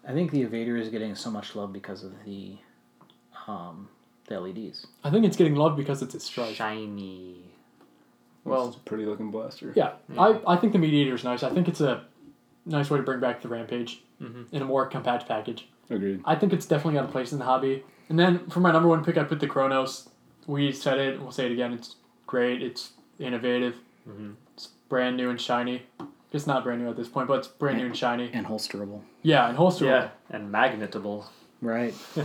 I think the Evader is getting so much love because of the um, the LEDs. I think it's getting loved because it's a stripe. shiny. Well, Well, it's a pretty looking blaster. Yeah, Yeah. I, I think the Mediator is nice. I think it's a nice way to bring back the Rampage Mhm. in a more compact package. Agreed. I think it's definitely got a place in the hobby. And then for my number one pick, I put the Kronos. We said it, we'll say it again. It's great. It's innovative. Mhm. It's brand new and shiny. It's not brand new at this point, but it's brand new and shiny. and holsterable. Yeah, and holsterable. Yeah, and magnetable. Right. *laughs*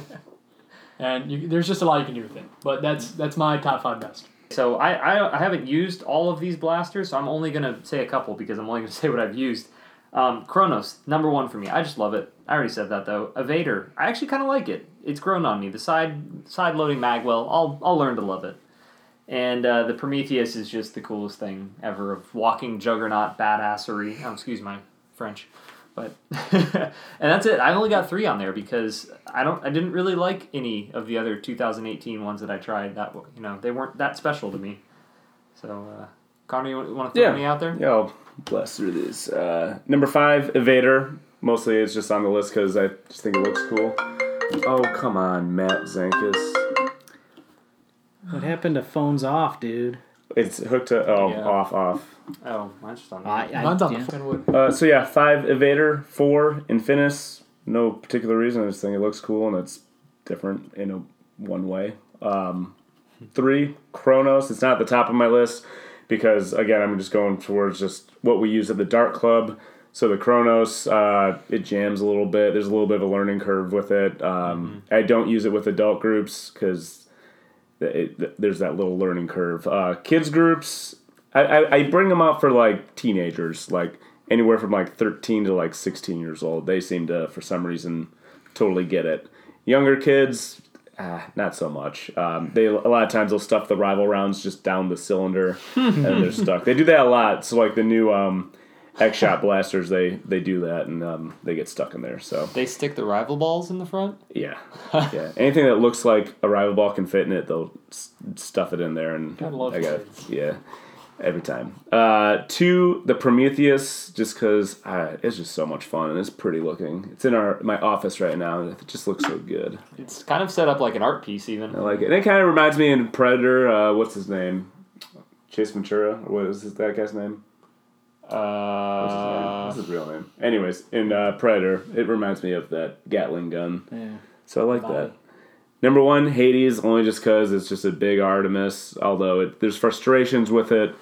And you, there's just a lot you can do with it. But that's that's my top five best. So I, I I haven't used all of these blasters, so I'm only gonna say a couple because I'm only gonna *laughs* say what I've used. Um, Kronos, number one for me. I just love it. I already said that though. Evader, I actually kind of like it. It's grown on me. The side side loading magwell, I'll I'll learn to love it. And uh, the Prometheus is just the coolest thing ever of walking juggernaut badassery. Oh, excuse my French, but *laughs* and that's it. I only got three on there because I don't. I didn't really like any of the other 2018 ones that I tried. That you know they weren't that special to me. So, uh, Connor, you want to throw Yeah. any out there? Yeah, I'll blast through these. Uh, number five, Evader. Mostly it's just on the list because I just think it looks cool. Oh, come on, Matt Zankus. What happened to phones off, dude? It's hooked to, oh, Yeah. off, off. Oh, mine's just on. there. I, I, Mine's on yeah. the fucking wood. Uh, so yeah, five Evader, four Infinus. No particular reason. I just think it looks cool and it's different in a one way. Um, three Kronos. It's not at the top of my list because again, I'm just going towards just what we use at the Dart Club. So the Kronos, uh, it jams a little bit. There's a little bit of a learning curve with it. Um, I don't use it with adult groups because it, there's that little learning curve. Uh, kids groups, I, I, I bring them out for like teenagers, like anywhere from like 13 to like 16 years old. They seem to, for some reason, totally get it. Younger kids, ah, not so much. Um, they a lot of times they'll stuff the rival rounds just down the cylinder *laughs* and they're stuck. They do that a lot. So like the new um, X shot blasters, they they do that and um, they get stuck in there. So They stick the rival balls in the front. yeah, *laughs* yeah. Anything that looks like a rival ball can fit in it, they'll s- stuff it in there, and Gotta love I got kids. yeah, every time. Uh, two, the Prometheus, just because uh, it's just so much fun and it's pretty looking. It's in our my office right now, and it just looks so good. It's kind of set up like an art piece, even. I like it. And it kind of reminds me of Predator. Uh, what's his name? Chase Ventura. Or what is that guy's name? What's his name? Uh, What's his real name? Anyways, in uh, Predator, it reminds me of that Gatling gun. Yeah. So I like Bye. that. Number one, Hades, only just because it's just a big Artemis. Although it, there's frustrations with it,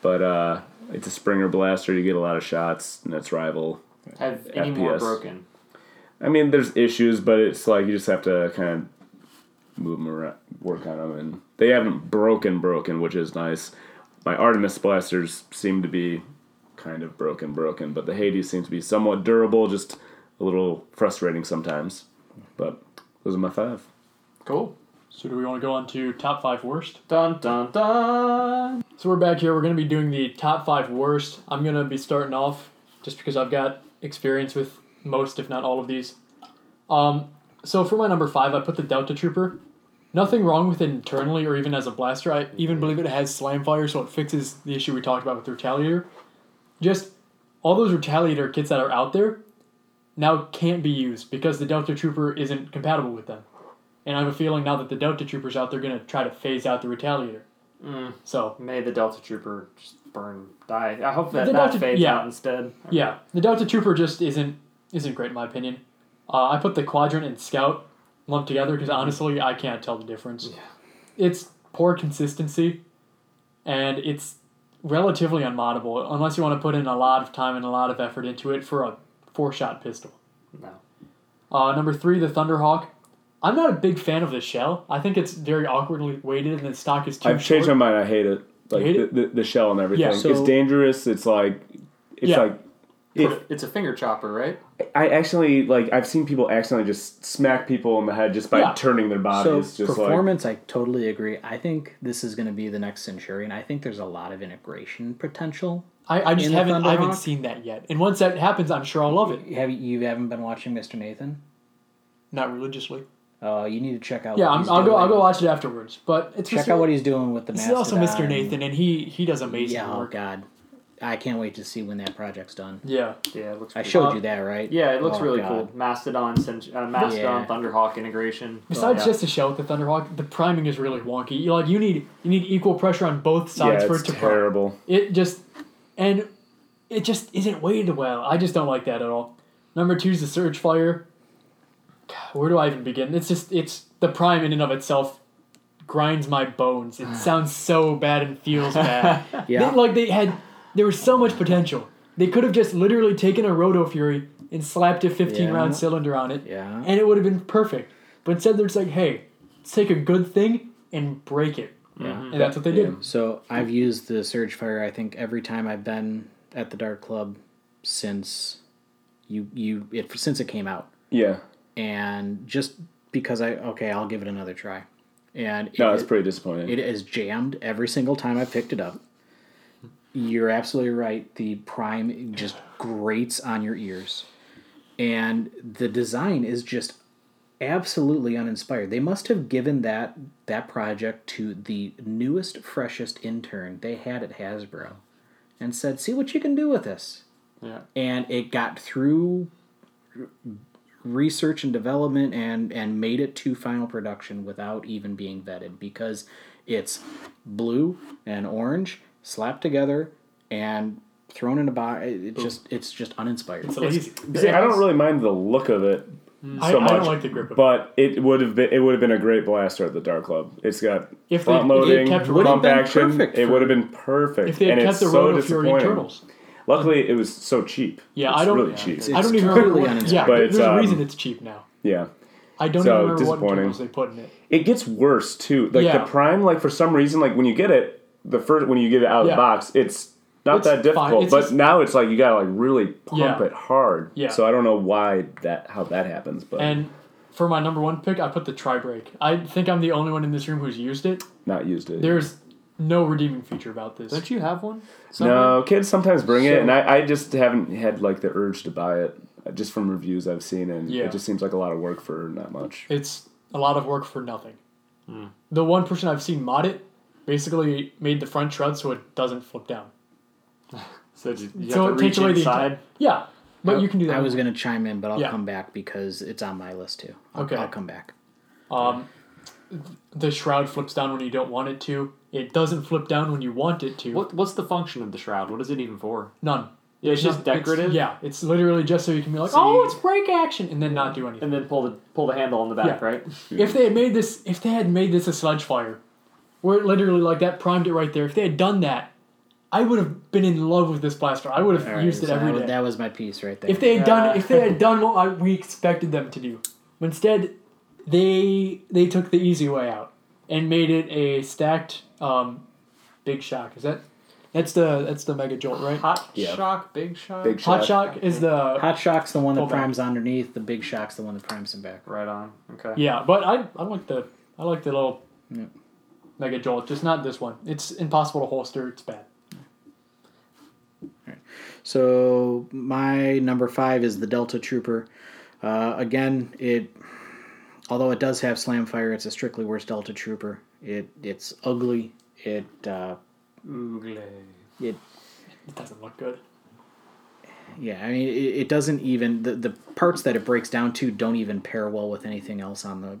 but uh, it's a Springer blaster. You get a lot of shots, and it's rival. have any more FPS. broken? I mean, there's issues, but it's like you just have to kind of move them around, work on them, and they haven't broken, broken, which is nice. My Artemis blasters seem to be kind of broken, broken, but the Hades seems to be somewhat durable, just a little frustrating sometimes. But those are my five. Cool. So do we want to go on to top five worst? Dun dun dun. So we're back here. We're going to be doing the top five worst. I'm going to be starting off just because I've got experience with most, if not all of these. Um, so for my number five, I put the Delta Trooper. Nothing wrong with it internally or even as a blaster. I even believe it has slam fire, so it fixes the issue we talked about with the Retaliator. Just all those Retaliator kits that are out there now can't be used because the Delta Trooper isn't compatible with them. And I have a feeling now that the Delta Trooper's out, they're going to try to phase out the Retaliator. Mm, So may the Delta Trooper just burn, die. I hope that The that Delta- fades yeah. out instead. Yeah, the Delta Trooper just isn't isn't great in my opinion. Uh, I put the Quadrant and Scout lumped together because honestly, I can't tell the difference. Yeah. It's poor consistency, and it's relatively unmoddable unless you want to put in a lot of time and a lot of effort into it for a four shot pistol. No. Uh, number three, the Thunderhawk. I'm not a big fan of the shell. I think it's very awkwardly weighted, and the stock is too I've changed my mind. I hate it. Like hate the, the, the shell and everything. Yeah, it's so- dangerous. It's like it's Yeah. like if It's a finger chopper, right? I actually like I've seen people accidentally just smack people in the head just by Yeah. turning their So bodies. just like performance, I totally agree. I think this is going to be the next Centurion. I think there's a lot of integration potential. I, I just haven't I haven't seen that yet. And once that happens, I'm sure I'll love it. Have you, you haven't been watching Mr. Nathan? Not religiously. Uh, you need to check out. Yeah, what I'm, he's I'll go. I'll go watch it afterwards. But it's Check Mr. out what he's doing with the. This is also Mr. Nathan, and he he does amazing Yeah, oh work. god, I can't wait to see when that project's done. Yeah, Yeah, it looks. I showed cool. you that, right? Yeah, it looks Oh, really God. cool. Mastodon, uh, Mastodon, Yeah. Thunderhawk integration. Besides Yeah. just the shell with the Thunderhawk, the priming is really wonky. You like you need you need equal pressure on both sides yeah, for it to prime. terrible. It just and it just isn't weighted well. I just don't like that at all. Number two is the Surge Fire. God, Where do I even begin? It's just it's the prime in and of itself grinds my bones. It *sighs* sounds so bad and feels bad. *laughs* Yeah. They- like they had there was so much potential. They could have just literally taken a Roto Fury and slapped a 15 Yeah. round cylinder on it, Yeah. and it would have been perfect. But instead, they're just like, hey, let's take a good thing and break it. Yeah. Mm-hmm. And that's what they did. So I've used the Surge Fire. I think every time I've been at the Dart Club since you you it since it came out, Yeah. and just because I okay, I'll give it another try, and No, it, it's pretty disappointing. it is jammed every single time I picked it up. You're absolutely right. The Prime just grates on your ears, and the design is just absolutely uninspired. They must have given that that project to the newest, freshest intern they had at Hasbro, and said, "See what you can do with this." Yeah. And it got through research and development and and made it to final production without even being vetted because it's blue and orange slapped together and thrown in a box. It just it's just uninspired. It's lazy. See, I don't really mind the look of it I, so I much, don't like the grip of it. but it would have been it would have been a great blaster at the Dart Club. It's got If they- front if they loading, kept- Would have pump been action. perfect It for- would have been perfect. If they had and kept it's the so Roto Fury disappointing. Turtles. Luckily, it was so cheap. Yeah, it's I don't- really yeah, cheap. it's- I don't even totally remember. What, uninspired. yeah, But there's it's, a um, reason it's cheap now. yeah. I don't so even remember what disappointing. turtles they put in it. It gets worse too. Like Yeah. the prime, like for some reason, like when you get it, the first when you get it out of Yeah. the box, it's not It's that difficult. But just- now it's like you gotta like really pump Yeah. it hard. Yeah. So I don't know why that how that happens, but And for my number one pick, I put the Tri Break. I think I'm the only one in this room who's used it. not used it. There's no redeeming feature about this. Don't you have one? no, kids sometimes bring it, and I, I just haven't had like the urge to buy it. uh, Just from reviews I've seen, and Yeah. it just seems like a lot of work for not much. It's a lot of work for nothing. Hmm. The one person I've seen mod it basically made the front shred so it doesn't flip down. *laughs* So just, you So have it to takes reach away the inside. Yeah, but you can do that. I was going to chime in, but I'll Yeah. come back because it's on my list too. I'll, Okay. I'll come back. Um, the shroud flips down when you don't want it to. It doesn't flip down when you want it to. What What's the function of the shroud? What is it even for? None. Yeah, it's just Not- it's- decorative. yeah, it's literally just so you can be like, So oh, it's break action, and then not do anything. And then pull the pull the handle on the back, Yeah. right? If they had made this, if they had made this a sledge fire, where it literally like that primed it right there. If they had done that, I would have been in love with this blaster. I would have All right, used it so every that, day. that was my piece right there. If they had Yeah. done, if they had done what I, we expected them to do, but instead, they they took the easy way out and made it a stacked um, big shock. Is that that's the that's the mega jolt, right? Hot Yeah. shock, big shock. Big Hot shock. shock is the Hot Shock's the one that Pull back. primes underneath. The Big Shock's the one that primes him back. Right on. Okay. yeah, but I I like the I like the little Yeah. Mega jolt, just not this one. It's impossible to holster. It's bad. So my number five is the Delta Trooper. Uh, again, it although it does have slam fire, it's a strictly worse Delta Trooper. It it's ugly. It uh, Oogle. it It doesn't look good. yeah. I mean, it, it doesn't even the the parts that it breaks down to don't even pair well with anything else on the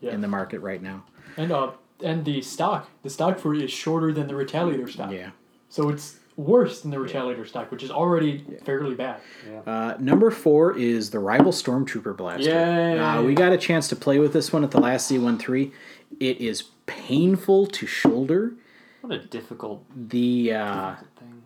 Yeah. in the market right now. And uh and the stock, the stock for it is shorter than the Retaliator stock. Yeah. So it's worse than the Retaliator stock, which is already fairly bad. Uh, number four is the Rival Stormtrooper Blaster. Yeah. Uh, we got a chance to play with this one at the last Z13. It is painful to shoulder. What a difficult The uh, thing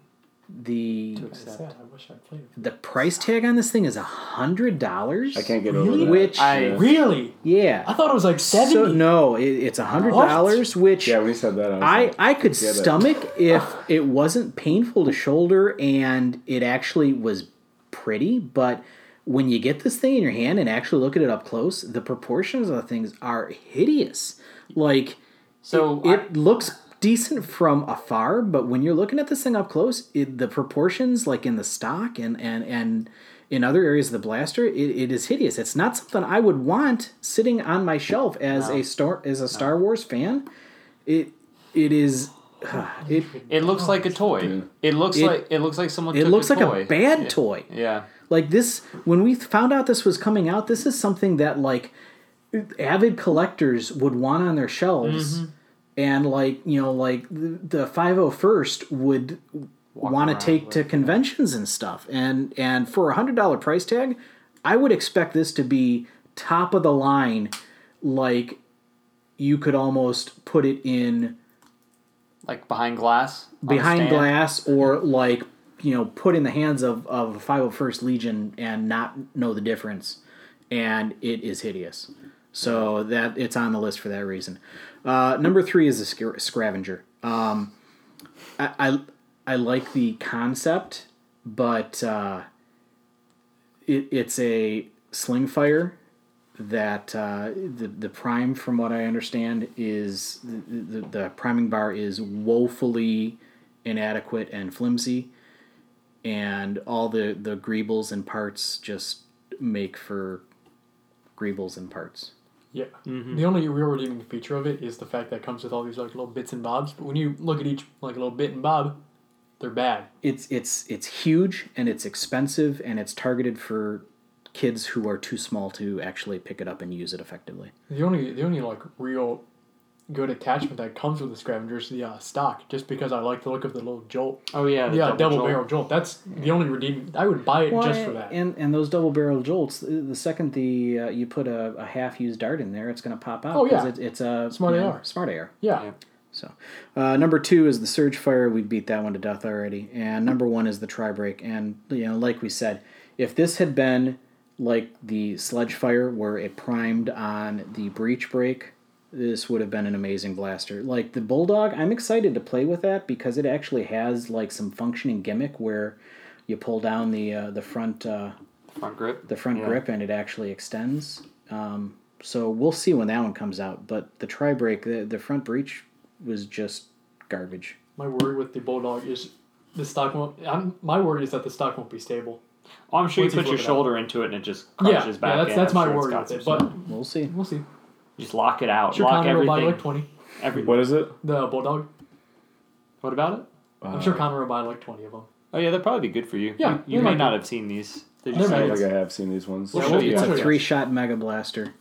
the to Like I said, accept. I wish I played the price tag on this thing is a hundred dollars. I can't get Really? over that. Which I- it. Really? yeah, I thought it was like seventy. so no, it, it's a hundred dollars. Which Yeah, when he said that, I I like, I could get it. stomach *sighs* if it wasn't painful to shoulder and it actually was pretty, but when you get this thing in your hand and actually look at it up close, the proportions of the things are hideous. Like So it looks decent from afar, but when you're looking at this thing up close, it, the proportions, like in the stock and and and in other areas of the blaster, it, it is hideous. It's not something I would want sitting on my shelf as No. a star as a Star Wars fan. It it is *sighs* it it looks like a toy. It looks It- like it looks like someone. it took looks a like toy. a bad Yeah. toy. Yeah. Like this, when we found out this was coming out, this is something that like avid collectors would want on their shelves, Mm-hmm. And like you know, like the the five hundred first would want to take to conventions and stuff, and and for a hundred dollar price tag, I would expect this to be top of the line, like you could almost put it in Like behind glass. behind glass or like you know put in the hands of of 501st Legion and not know the difference, and it is hideous. So that it's on the list for that reason. Uh, number three is a Scavenger. Um, I, I I like the concept, but uh, it, it's a sling fire that uh, the the prime, from what I understand, is the, the, the priming bar is woefully inadequate and flimsy, and all the the greebles and parts just make for greebles and parts. Yeah. Mm-hmm. The only real redeeming feature of it is the fact that it comes with all these like little bits and bobs. But when you look at each like little bit and bob, they're bad. It's it's it's huge and it's expensive and it's targeted for kids who are too small to actually pick it up and use it effectively. The only the only like real good attachment that comes with the scavengers the uh, stock. Just because I like the look of the little jolt. Oh yeah, the yeah, double, jolt. barrel jolt. That's the only redeeming. I would buy it just for that. And and those double barrel jolts, the the second the uh, you put a, a half used dart in there, it's going to pop out. Oh, yeah. 'cause It, it's a Smart you know, Smart AR. yeah. So, uh, number two is the Surge Fire. We beat that one to death already. And number one is the Tri Break. And you know, like we said, if this had been like the Sledge Fire, where it primed on the Breech Break, this would have been an amazing blaster. Like the Bulldog, I'm excited to play with that because it actually has like some functioning gimmick where you pull down the uh, the front uh, front grip. the front Yeah. grip and it actually extends. Um, so we'll see when that one comes out. But the tri break, the, the front breech was just garbage. My worry with the bulldog is the stock won't. I'm, my worry is that the stock won't be stable. Oh, I'm sure you Once you put your flip it shoulder into it and it just Yeah, crunches yeah, back that's in. that's I'm my sure worry got with it. But. We'll see. we'll see. Just lock it out. Sure, lock Connor will buy like twenty. every, What is it? The bulldog. what about it? I'm sure Connor will buy like twenty of them. Oh yeah, that'd probably be good for you. Yeah, you, you may might not be. have seen these. They're They just might. I like- think I have seen these ones. We'll we'll- show you It's a three shot mega blaster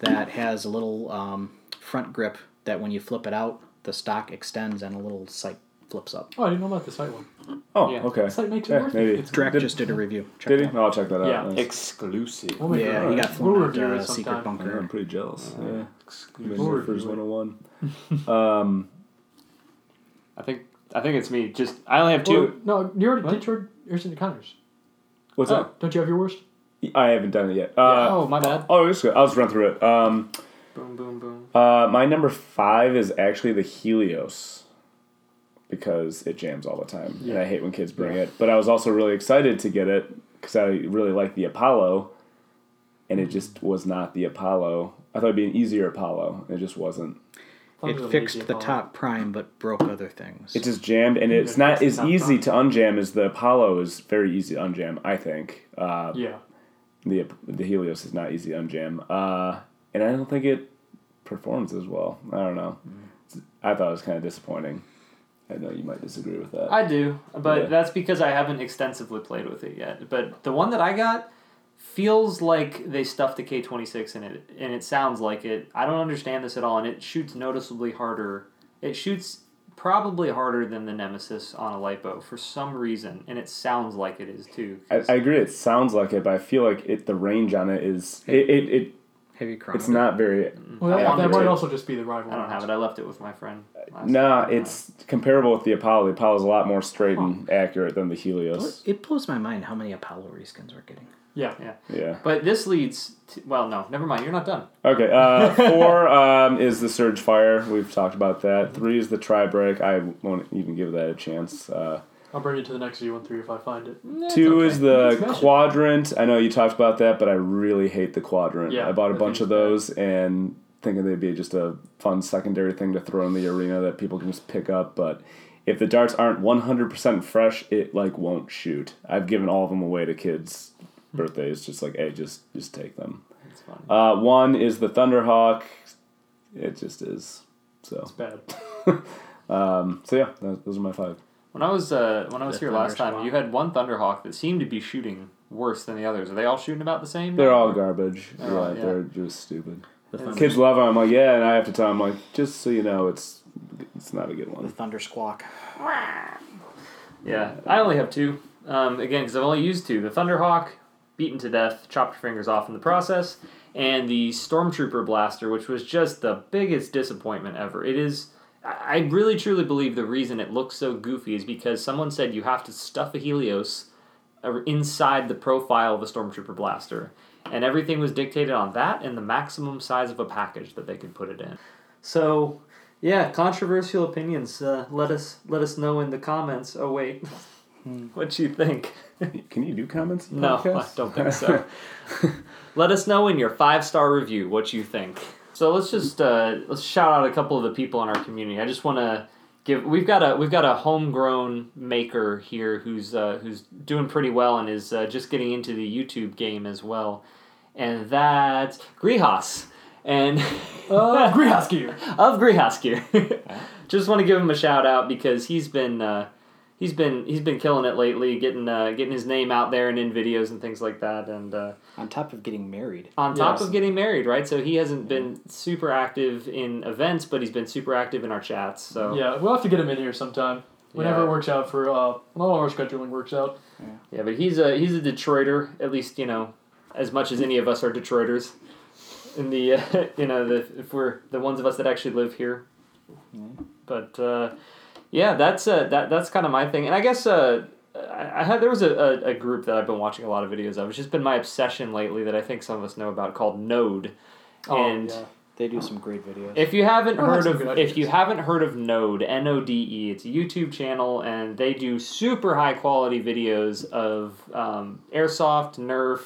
that has a little um, front grip that when you flip it out, the stock extends and a little sight flips up. Oh, I didn't know about the site one. Oh, Yeah. okay. The site makes it Yeah, worth maybe. it. It's Drac Did- just did a review. Check Did it he? out. No, I'll check that out. Yeah. Nice. exclusive. We'll Yeah, work. he got We'll out review to it a secret sometime. Yeah, bunker. I'm pretty jealous. Yeah. Exclusive. We'll Nerfers review it. 101. *laughs* Um, I think I think it's me. Just I only have two. Or- no, you already What? did your yours into Connor's. what's Oh. Don't you have your worst? I haven't done it yet. Uh, oh my bad. Oh, it's good. I'll just run through it. Um, Boom boom boom. uh, my number five is actually the Helios because it jams all the time, and I hate when kids bring it. But I was also really excited to get it because I really like the Apollo, and it just was not the Apollo. I thought it'd be an easier Apollo, and it just wasn't. Thunder's It fixed the call. top prime but broke other things. It just jammed, and it's not as easy top. to unjam as the Apollo is very easy to unjam. I think. Uh, Yeah. the the Helios is not easy to unjam, uh, and I don't think it performs as well. I don't know. I thought it was kind of disappointing. I know you might disagree with that. I do, but Yeah. that's because I haven't extensively played with it yet. But the one that I got feels like they stuffed the K twenty six in it, and it sounds like it. I don't understand this at all, and it shoots noticeably harder. It shoots probably harder than the Nemesis on a lipo for some reason, and it sounds like it is too. I, I agree. It sounds like it, but I feel like it. The range on it is it. It, it Heavy chrono. it's not very. Well, that, that might also just be the rival. I don't have it. I left it with my friend. last Nah, time. it's comparable with the Apollo. The Apollo is a lot more straight and accurate than the Helios. It blows my mind how many Apollo reskins we're getting. Yeah. yeah. Yeah. But this leads. To, well, no, never mind. You're not done. Okay. Uh, *laughs* four um, is the Surge Fire. We've talked about that. Three is the Tri Break. I won't even give that a chance. Uh, I'll bring it to the next Z13 if I find it. Two is the quadrant. I know you talked about that, but I really hate the quadrant. Yeah, I bought a I bunch of those and thinking they'd be just a fun secondary thing to throw in the arena that people can just pick up. But if the darts aren't one hundred percent fresh, it like won't shoot. I've given all of them away to kids' birthdays. Just like, hey, just just take them. It's fun. Uh, one is the Thunderhawk. It just is. So, It's bad. *laughs* um, so yeah, those, those are my five. When I was uh, when I was The here last time, Squad. you had one Thunderhawk that seemed to be shooting worse than the others. Are they all shooting about the same? They're all garbage. They're yeah, all- yeah. they're just stupid. The Kids love them. I'm like, yeah, and I have to tell them like, just so you know, it's it's not a good one. the. Thunder Squawk. Yeah, I only have two. Um, again, because I've only used two: the Thunderhawk, beaten to death, chopped your fingers off in the process, and the Stormtrooper blaster, which was just the biggest disappointment ever. It is I really truly believe the reason it looks so goofy is because someone said you have to stuff a Helios uh, inside the profile of a Stormtrooper blaster, and everything was dictated on that and the maximum size of a package that they could put it in. So, yeah, controversial opinions. Uh, let us let us know in the comments. Oh wait, *laughs* what you think? Can you do comments? in No, I don't think so. *laughs* Let us know in your five star review what you think. So let's just uh, let's shout out a couple of the people in our community. I just want to give we've got a we've got a homegrown maker here who's uh, who's doing pretty well and is uh, just getting into the YouTube game as well, and that's Grihas and *laughs* Greenhouse gear. of Gear. *laughs* Just want to give him a shout out because he's been uh, he's been he's been killing it lately, getting uh, getting his name out there and in videos and things like that. And uh, On top of getting married. on top Yes. of getting married, right? So he hasn't been super active in events, but he's been super active in our chats. So Yeah, we'll have to get him in here sometime. Whenever Yeah. it works out for uh, when all our scheduling works out. yeah, but he's a he's a Detroiter, at least you know, as much as any of us are Detroiters. In the uh, *laughs* you know the if we're the ones of us that actually live here, but uh, yeah, that's uh, that that's kind of my thing. And I guess uh, I, I had there was a, a, a group that I've been watching a lot of videos of. It's just been my obsession lately that I think some of us know about called Node. Oh, and yeah. They do some great videos. if you haven't heard of if you haven't heard of Node N O D E, it's a YouTube channel and they do super high quality videos of um, airsoft, Nerf,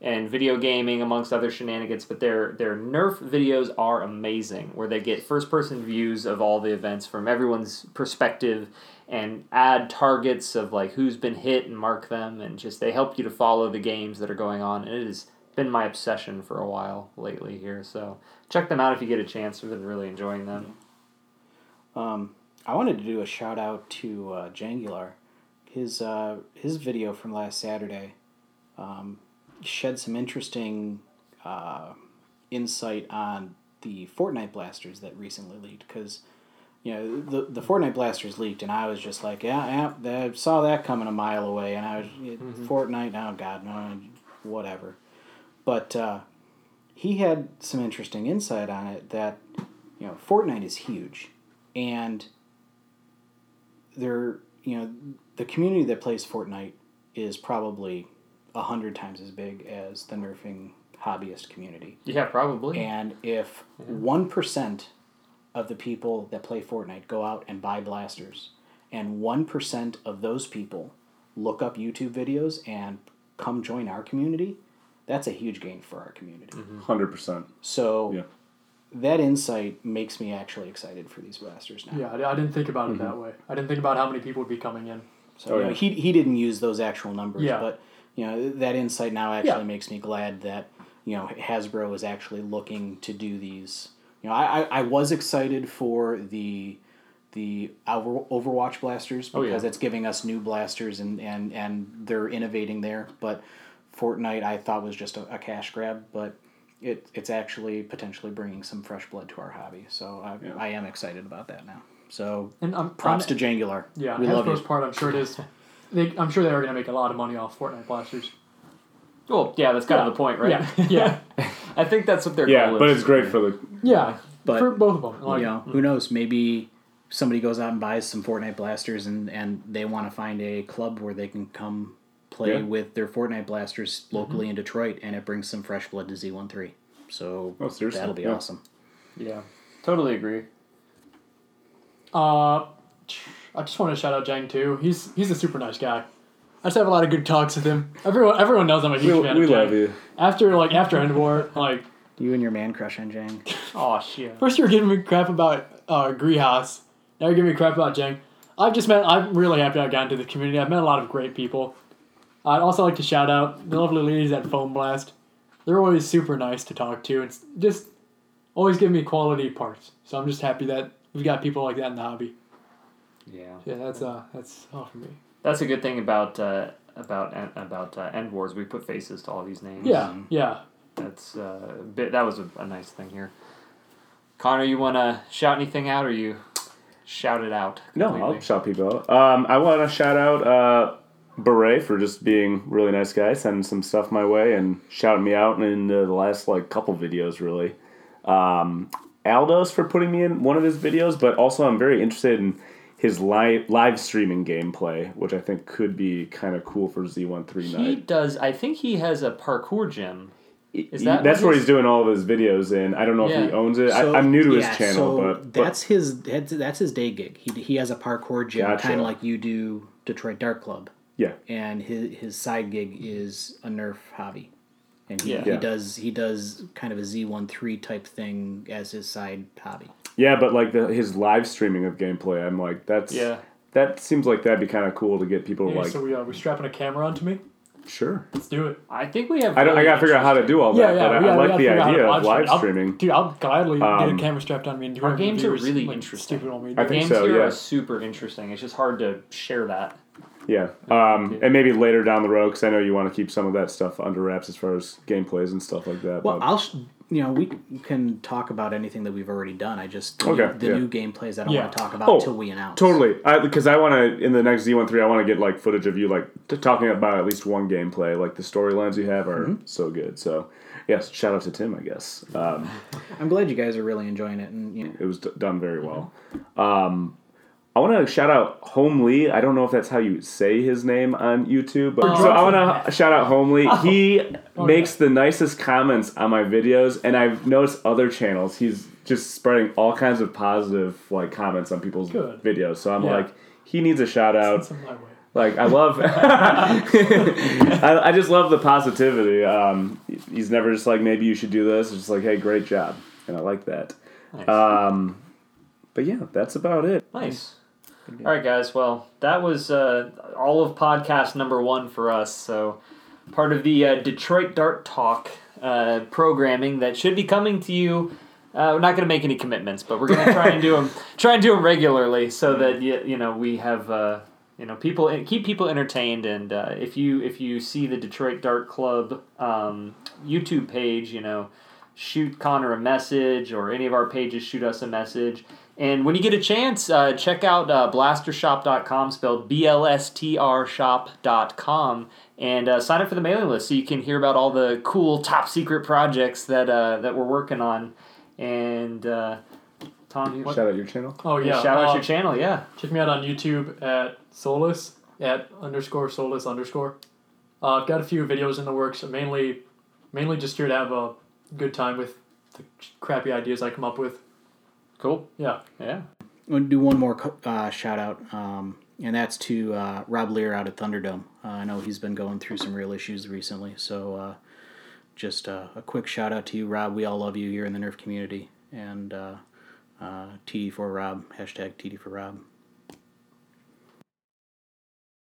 and video gaming amongst other shenanigans. But their their Nerf videos are amazing, where they get first person views of all the events from everyone's perspective and add targets of like who's been hit and mark them and just they help you to follow the games that are going on and it has been my obsession for a while lately here so check them out if you get a chance i've been really enjoying them Um, I wanted to do a shout out to uh, Jangular. His uh, his video from last Saturday um, shed some interesting uh, insight on the Fortnite blasters that recently leaked. Because you know the the Fortnite blasters leaked, and I was just like, yeah, yeah, I saw that coming a mile away, and I was Fortnite. Oh God, no, whatever. But uh, he had some interesting insight on it that you know Fortnite is huge and they're you know the community that plays Fortnite is probably a hundred times as big as the nerfing hobbyist community. yeah probably And if one of the people that play Fortnite go out and buy blasters, and one percent of those people look up YouTube videos and come join our community, that's a huge gain for our community. Mm-hmm. Hundred percent. So Yeah. that insight makes me actually excited for these blasters now. Yeah, I, I didn't think about it mm-hmm. that way. I didn't think about how many people would be coming in. So Oh, you know, yeah. he he didn't use those actual numbers, Yeah. but you know that insight now actually Yeah. makes me glad that you know Hasbro is actually looking to do these. You know, I, I, I was excited for the the Overwatch blasters Oh, because yeah. it's giving us new blasters and, and, and they're innovating there. But Fortnite I thought was just a, a cash grab, but it it's actually potentially bringing some fresh blood to our hobby. So I, Yeah. I am excited about that now. So And I'm props on, to Jangular. yeah, we love Hasbro's you. part. I'm sure it is. *laughs* They, I'm sure they are going to make a lot of money off Fortnite blasters. well yeah that's kind Yeah. of the point right Yeah, *laughs* yeah, *laughs* i think that's what their Yeah, goal but is. it's great for the. yeah. But- for both of them, like, you know, who knows? Maybe somebody goes out and buys some Fortnite blasters, and and they want to find a club where they can come play Yeah. with their Fortnite blasters locally in Detroit, and it brings some fresh blood to Z 13 So Oh, that'll be Yeah. awesome. yeah totally agree Uh, I just want to shout out Jang too. He's he's a super nice guy. I just have a lot of good talks with him. Everyone everyone knows I'm a huge We, fan we of Jang. love you. After like after End War, like You and your man crush on Jang. *laughs* oh shit *laughs* first you were giving me crap about uh Greenhouse. Now you're giving me crap about Jang. I've just met. I'm really happy I got into the community. I've met a lot of great people. I'd also like to shout out the lovely ladies at Foam Blast. They're always super nice to talk to and just always give me quality parts. So I'm just happy that we've got people like that in the hobby. Yeah Yeah, that's uh that's all for me. that's a good thing about uh about about uh, end wars we put faces to all these names Yeah, yeah. That's uh, a bit. That was a, a nice thing here. Connor, you want to shout anything out, or you shout it out? No. I'll shout people out. Um, I want to shout out uh, Beret for just being a really nice guy, sending some stuff my way and shouting me out in uh, the last like couple videos, really. Um, Aldos for putting me in one of his videos, but also I'm very interested in his live live streaming gameplay, which I think could be kind of cool for Z13 He does. I think he has a parkour gym. Is that That's where he's doing all of his videos in. I don't know if he owns it. So- I, I'm new to his channel, so but, but that's his that's, that's his day gig. He he has a parkour gym, Gotcha. kind of like you do Detroit Dart Club, yeah, and his his side gig is a Nerf hobby, and he, Yeah. he Yeah. does he does kind of a Z one three type thing as his side hobby. Yeah, but like the, his live streaming of gameplay, I'm like, that's Yeah. That seems like that'd be kind of cool to get people Hey, like, so we uh, we strapping a camera onto me. sure. Let's do it. I think we have. I don't. I gotta figure out how to do all that, Yeah, yeah. but we I, I gotta- we like the figure out how to idea of live it. I'll- streaming. dude, I'll gladly get Um, a camera strapped on me and do Our it. games are really like, interesting. Stupid on me. I think Games so, here yeah. are super interesting. It's just hard to share that. Yeah, um, and maybe later down the road, because I know you want to keep some of that stuff under wraps as far as gameplays and stuff like that. Well, but- I'll sh- you know we can talk about anything that we've already done. I just the, Okay, new, the yeah. new gameplays I don't Yeah. want to talk about Oh, until we announce. Totally, because I, want to in the next Z one three, I want to get like footage of you like t- talking about at least one gameplay. Like the storylines you have are so good. So yes, shout out to Tim. I guess um, I'm glad you guys are really enjoying it, and you know, it was d- done very well. Um, I want to shout out Homely. I don't know if that's how you say his name on YouTube, but so I want to shout out Homely. He makes the nicest comments on my videos, and I've noticed other channels. He's just spreading all kinds of positive like comments on people's Good. videos. So I'm Yeah. like, he needs a shout out. Some my way. Like I love, *laughs* I, I just love the positivity. Um, he's never just like maybe you should do this. It's just like hey, great job, and I like that. Nice. Um, but yeah, that's about it. Nice. All right, guys. Well, that was uh, all of podcast number one for us. So, part of the uh, Detroit Dart Talk uh, programming that should be coming to you. Uh, we're not going to make any commitments, but we're going *laughs* to try and do them. Try and do them regularly, so that you, you know we have uh, you know people keep people entertained. And uh, if you if you see the Detroit Dart Club um, YouTube page, you know shoot Connor a message or any of our pages shoot us a message. And when you get a chance, uh, check out uh, blastershop.com, spelled B L S T R shop.com, and uh, sign up for the mailing list so you can hear about all the cool top secret projects that, uh, that we're working on. And uh, Tom, what? Shout out your channel. Oh yeah. shout out uh, your channel, yeah. Check me out on YouTube at Solus at underscore Solus underscore. Uh, I've got a few videos in the works. Mainly, mainly just here to have a good time with the crappy ideas I come up with. Cool. Yeah. Yeah. I'm gonna do one more uh, shout out, um, and that's to uh, Rob Lear out at Thunderdome. Uh, I know he's been going through some real issues recently, so uh, just uh, a quick shout out to you, Rob. We all love you here in the Nerf community, and uh, TD for Rob hashtag TD for Rob.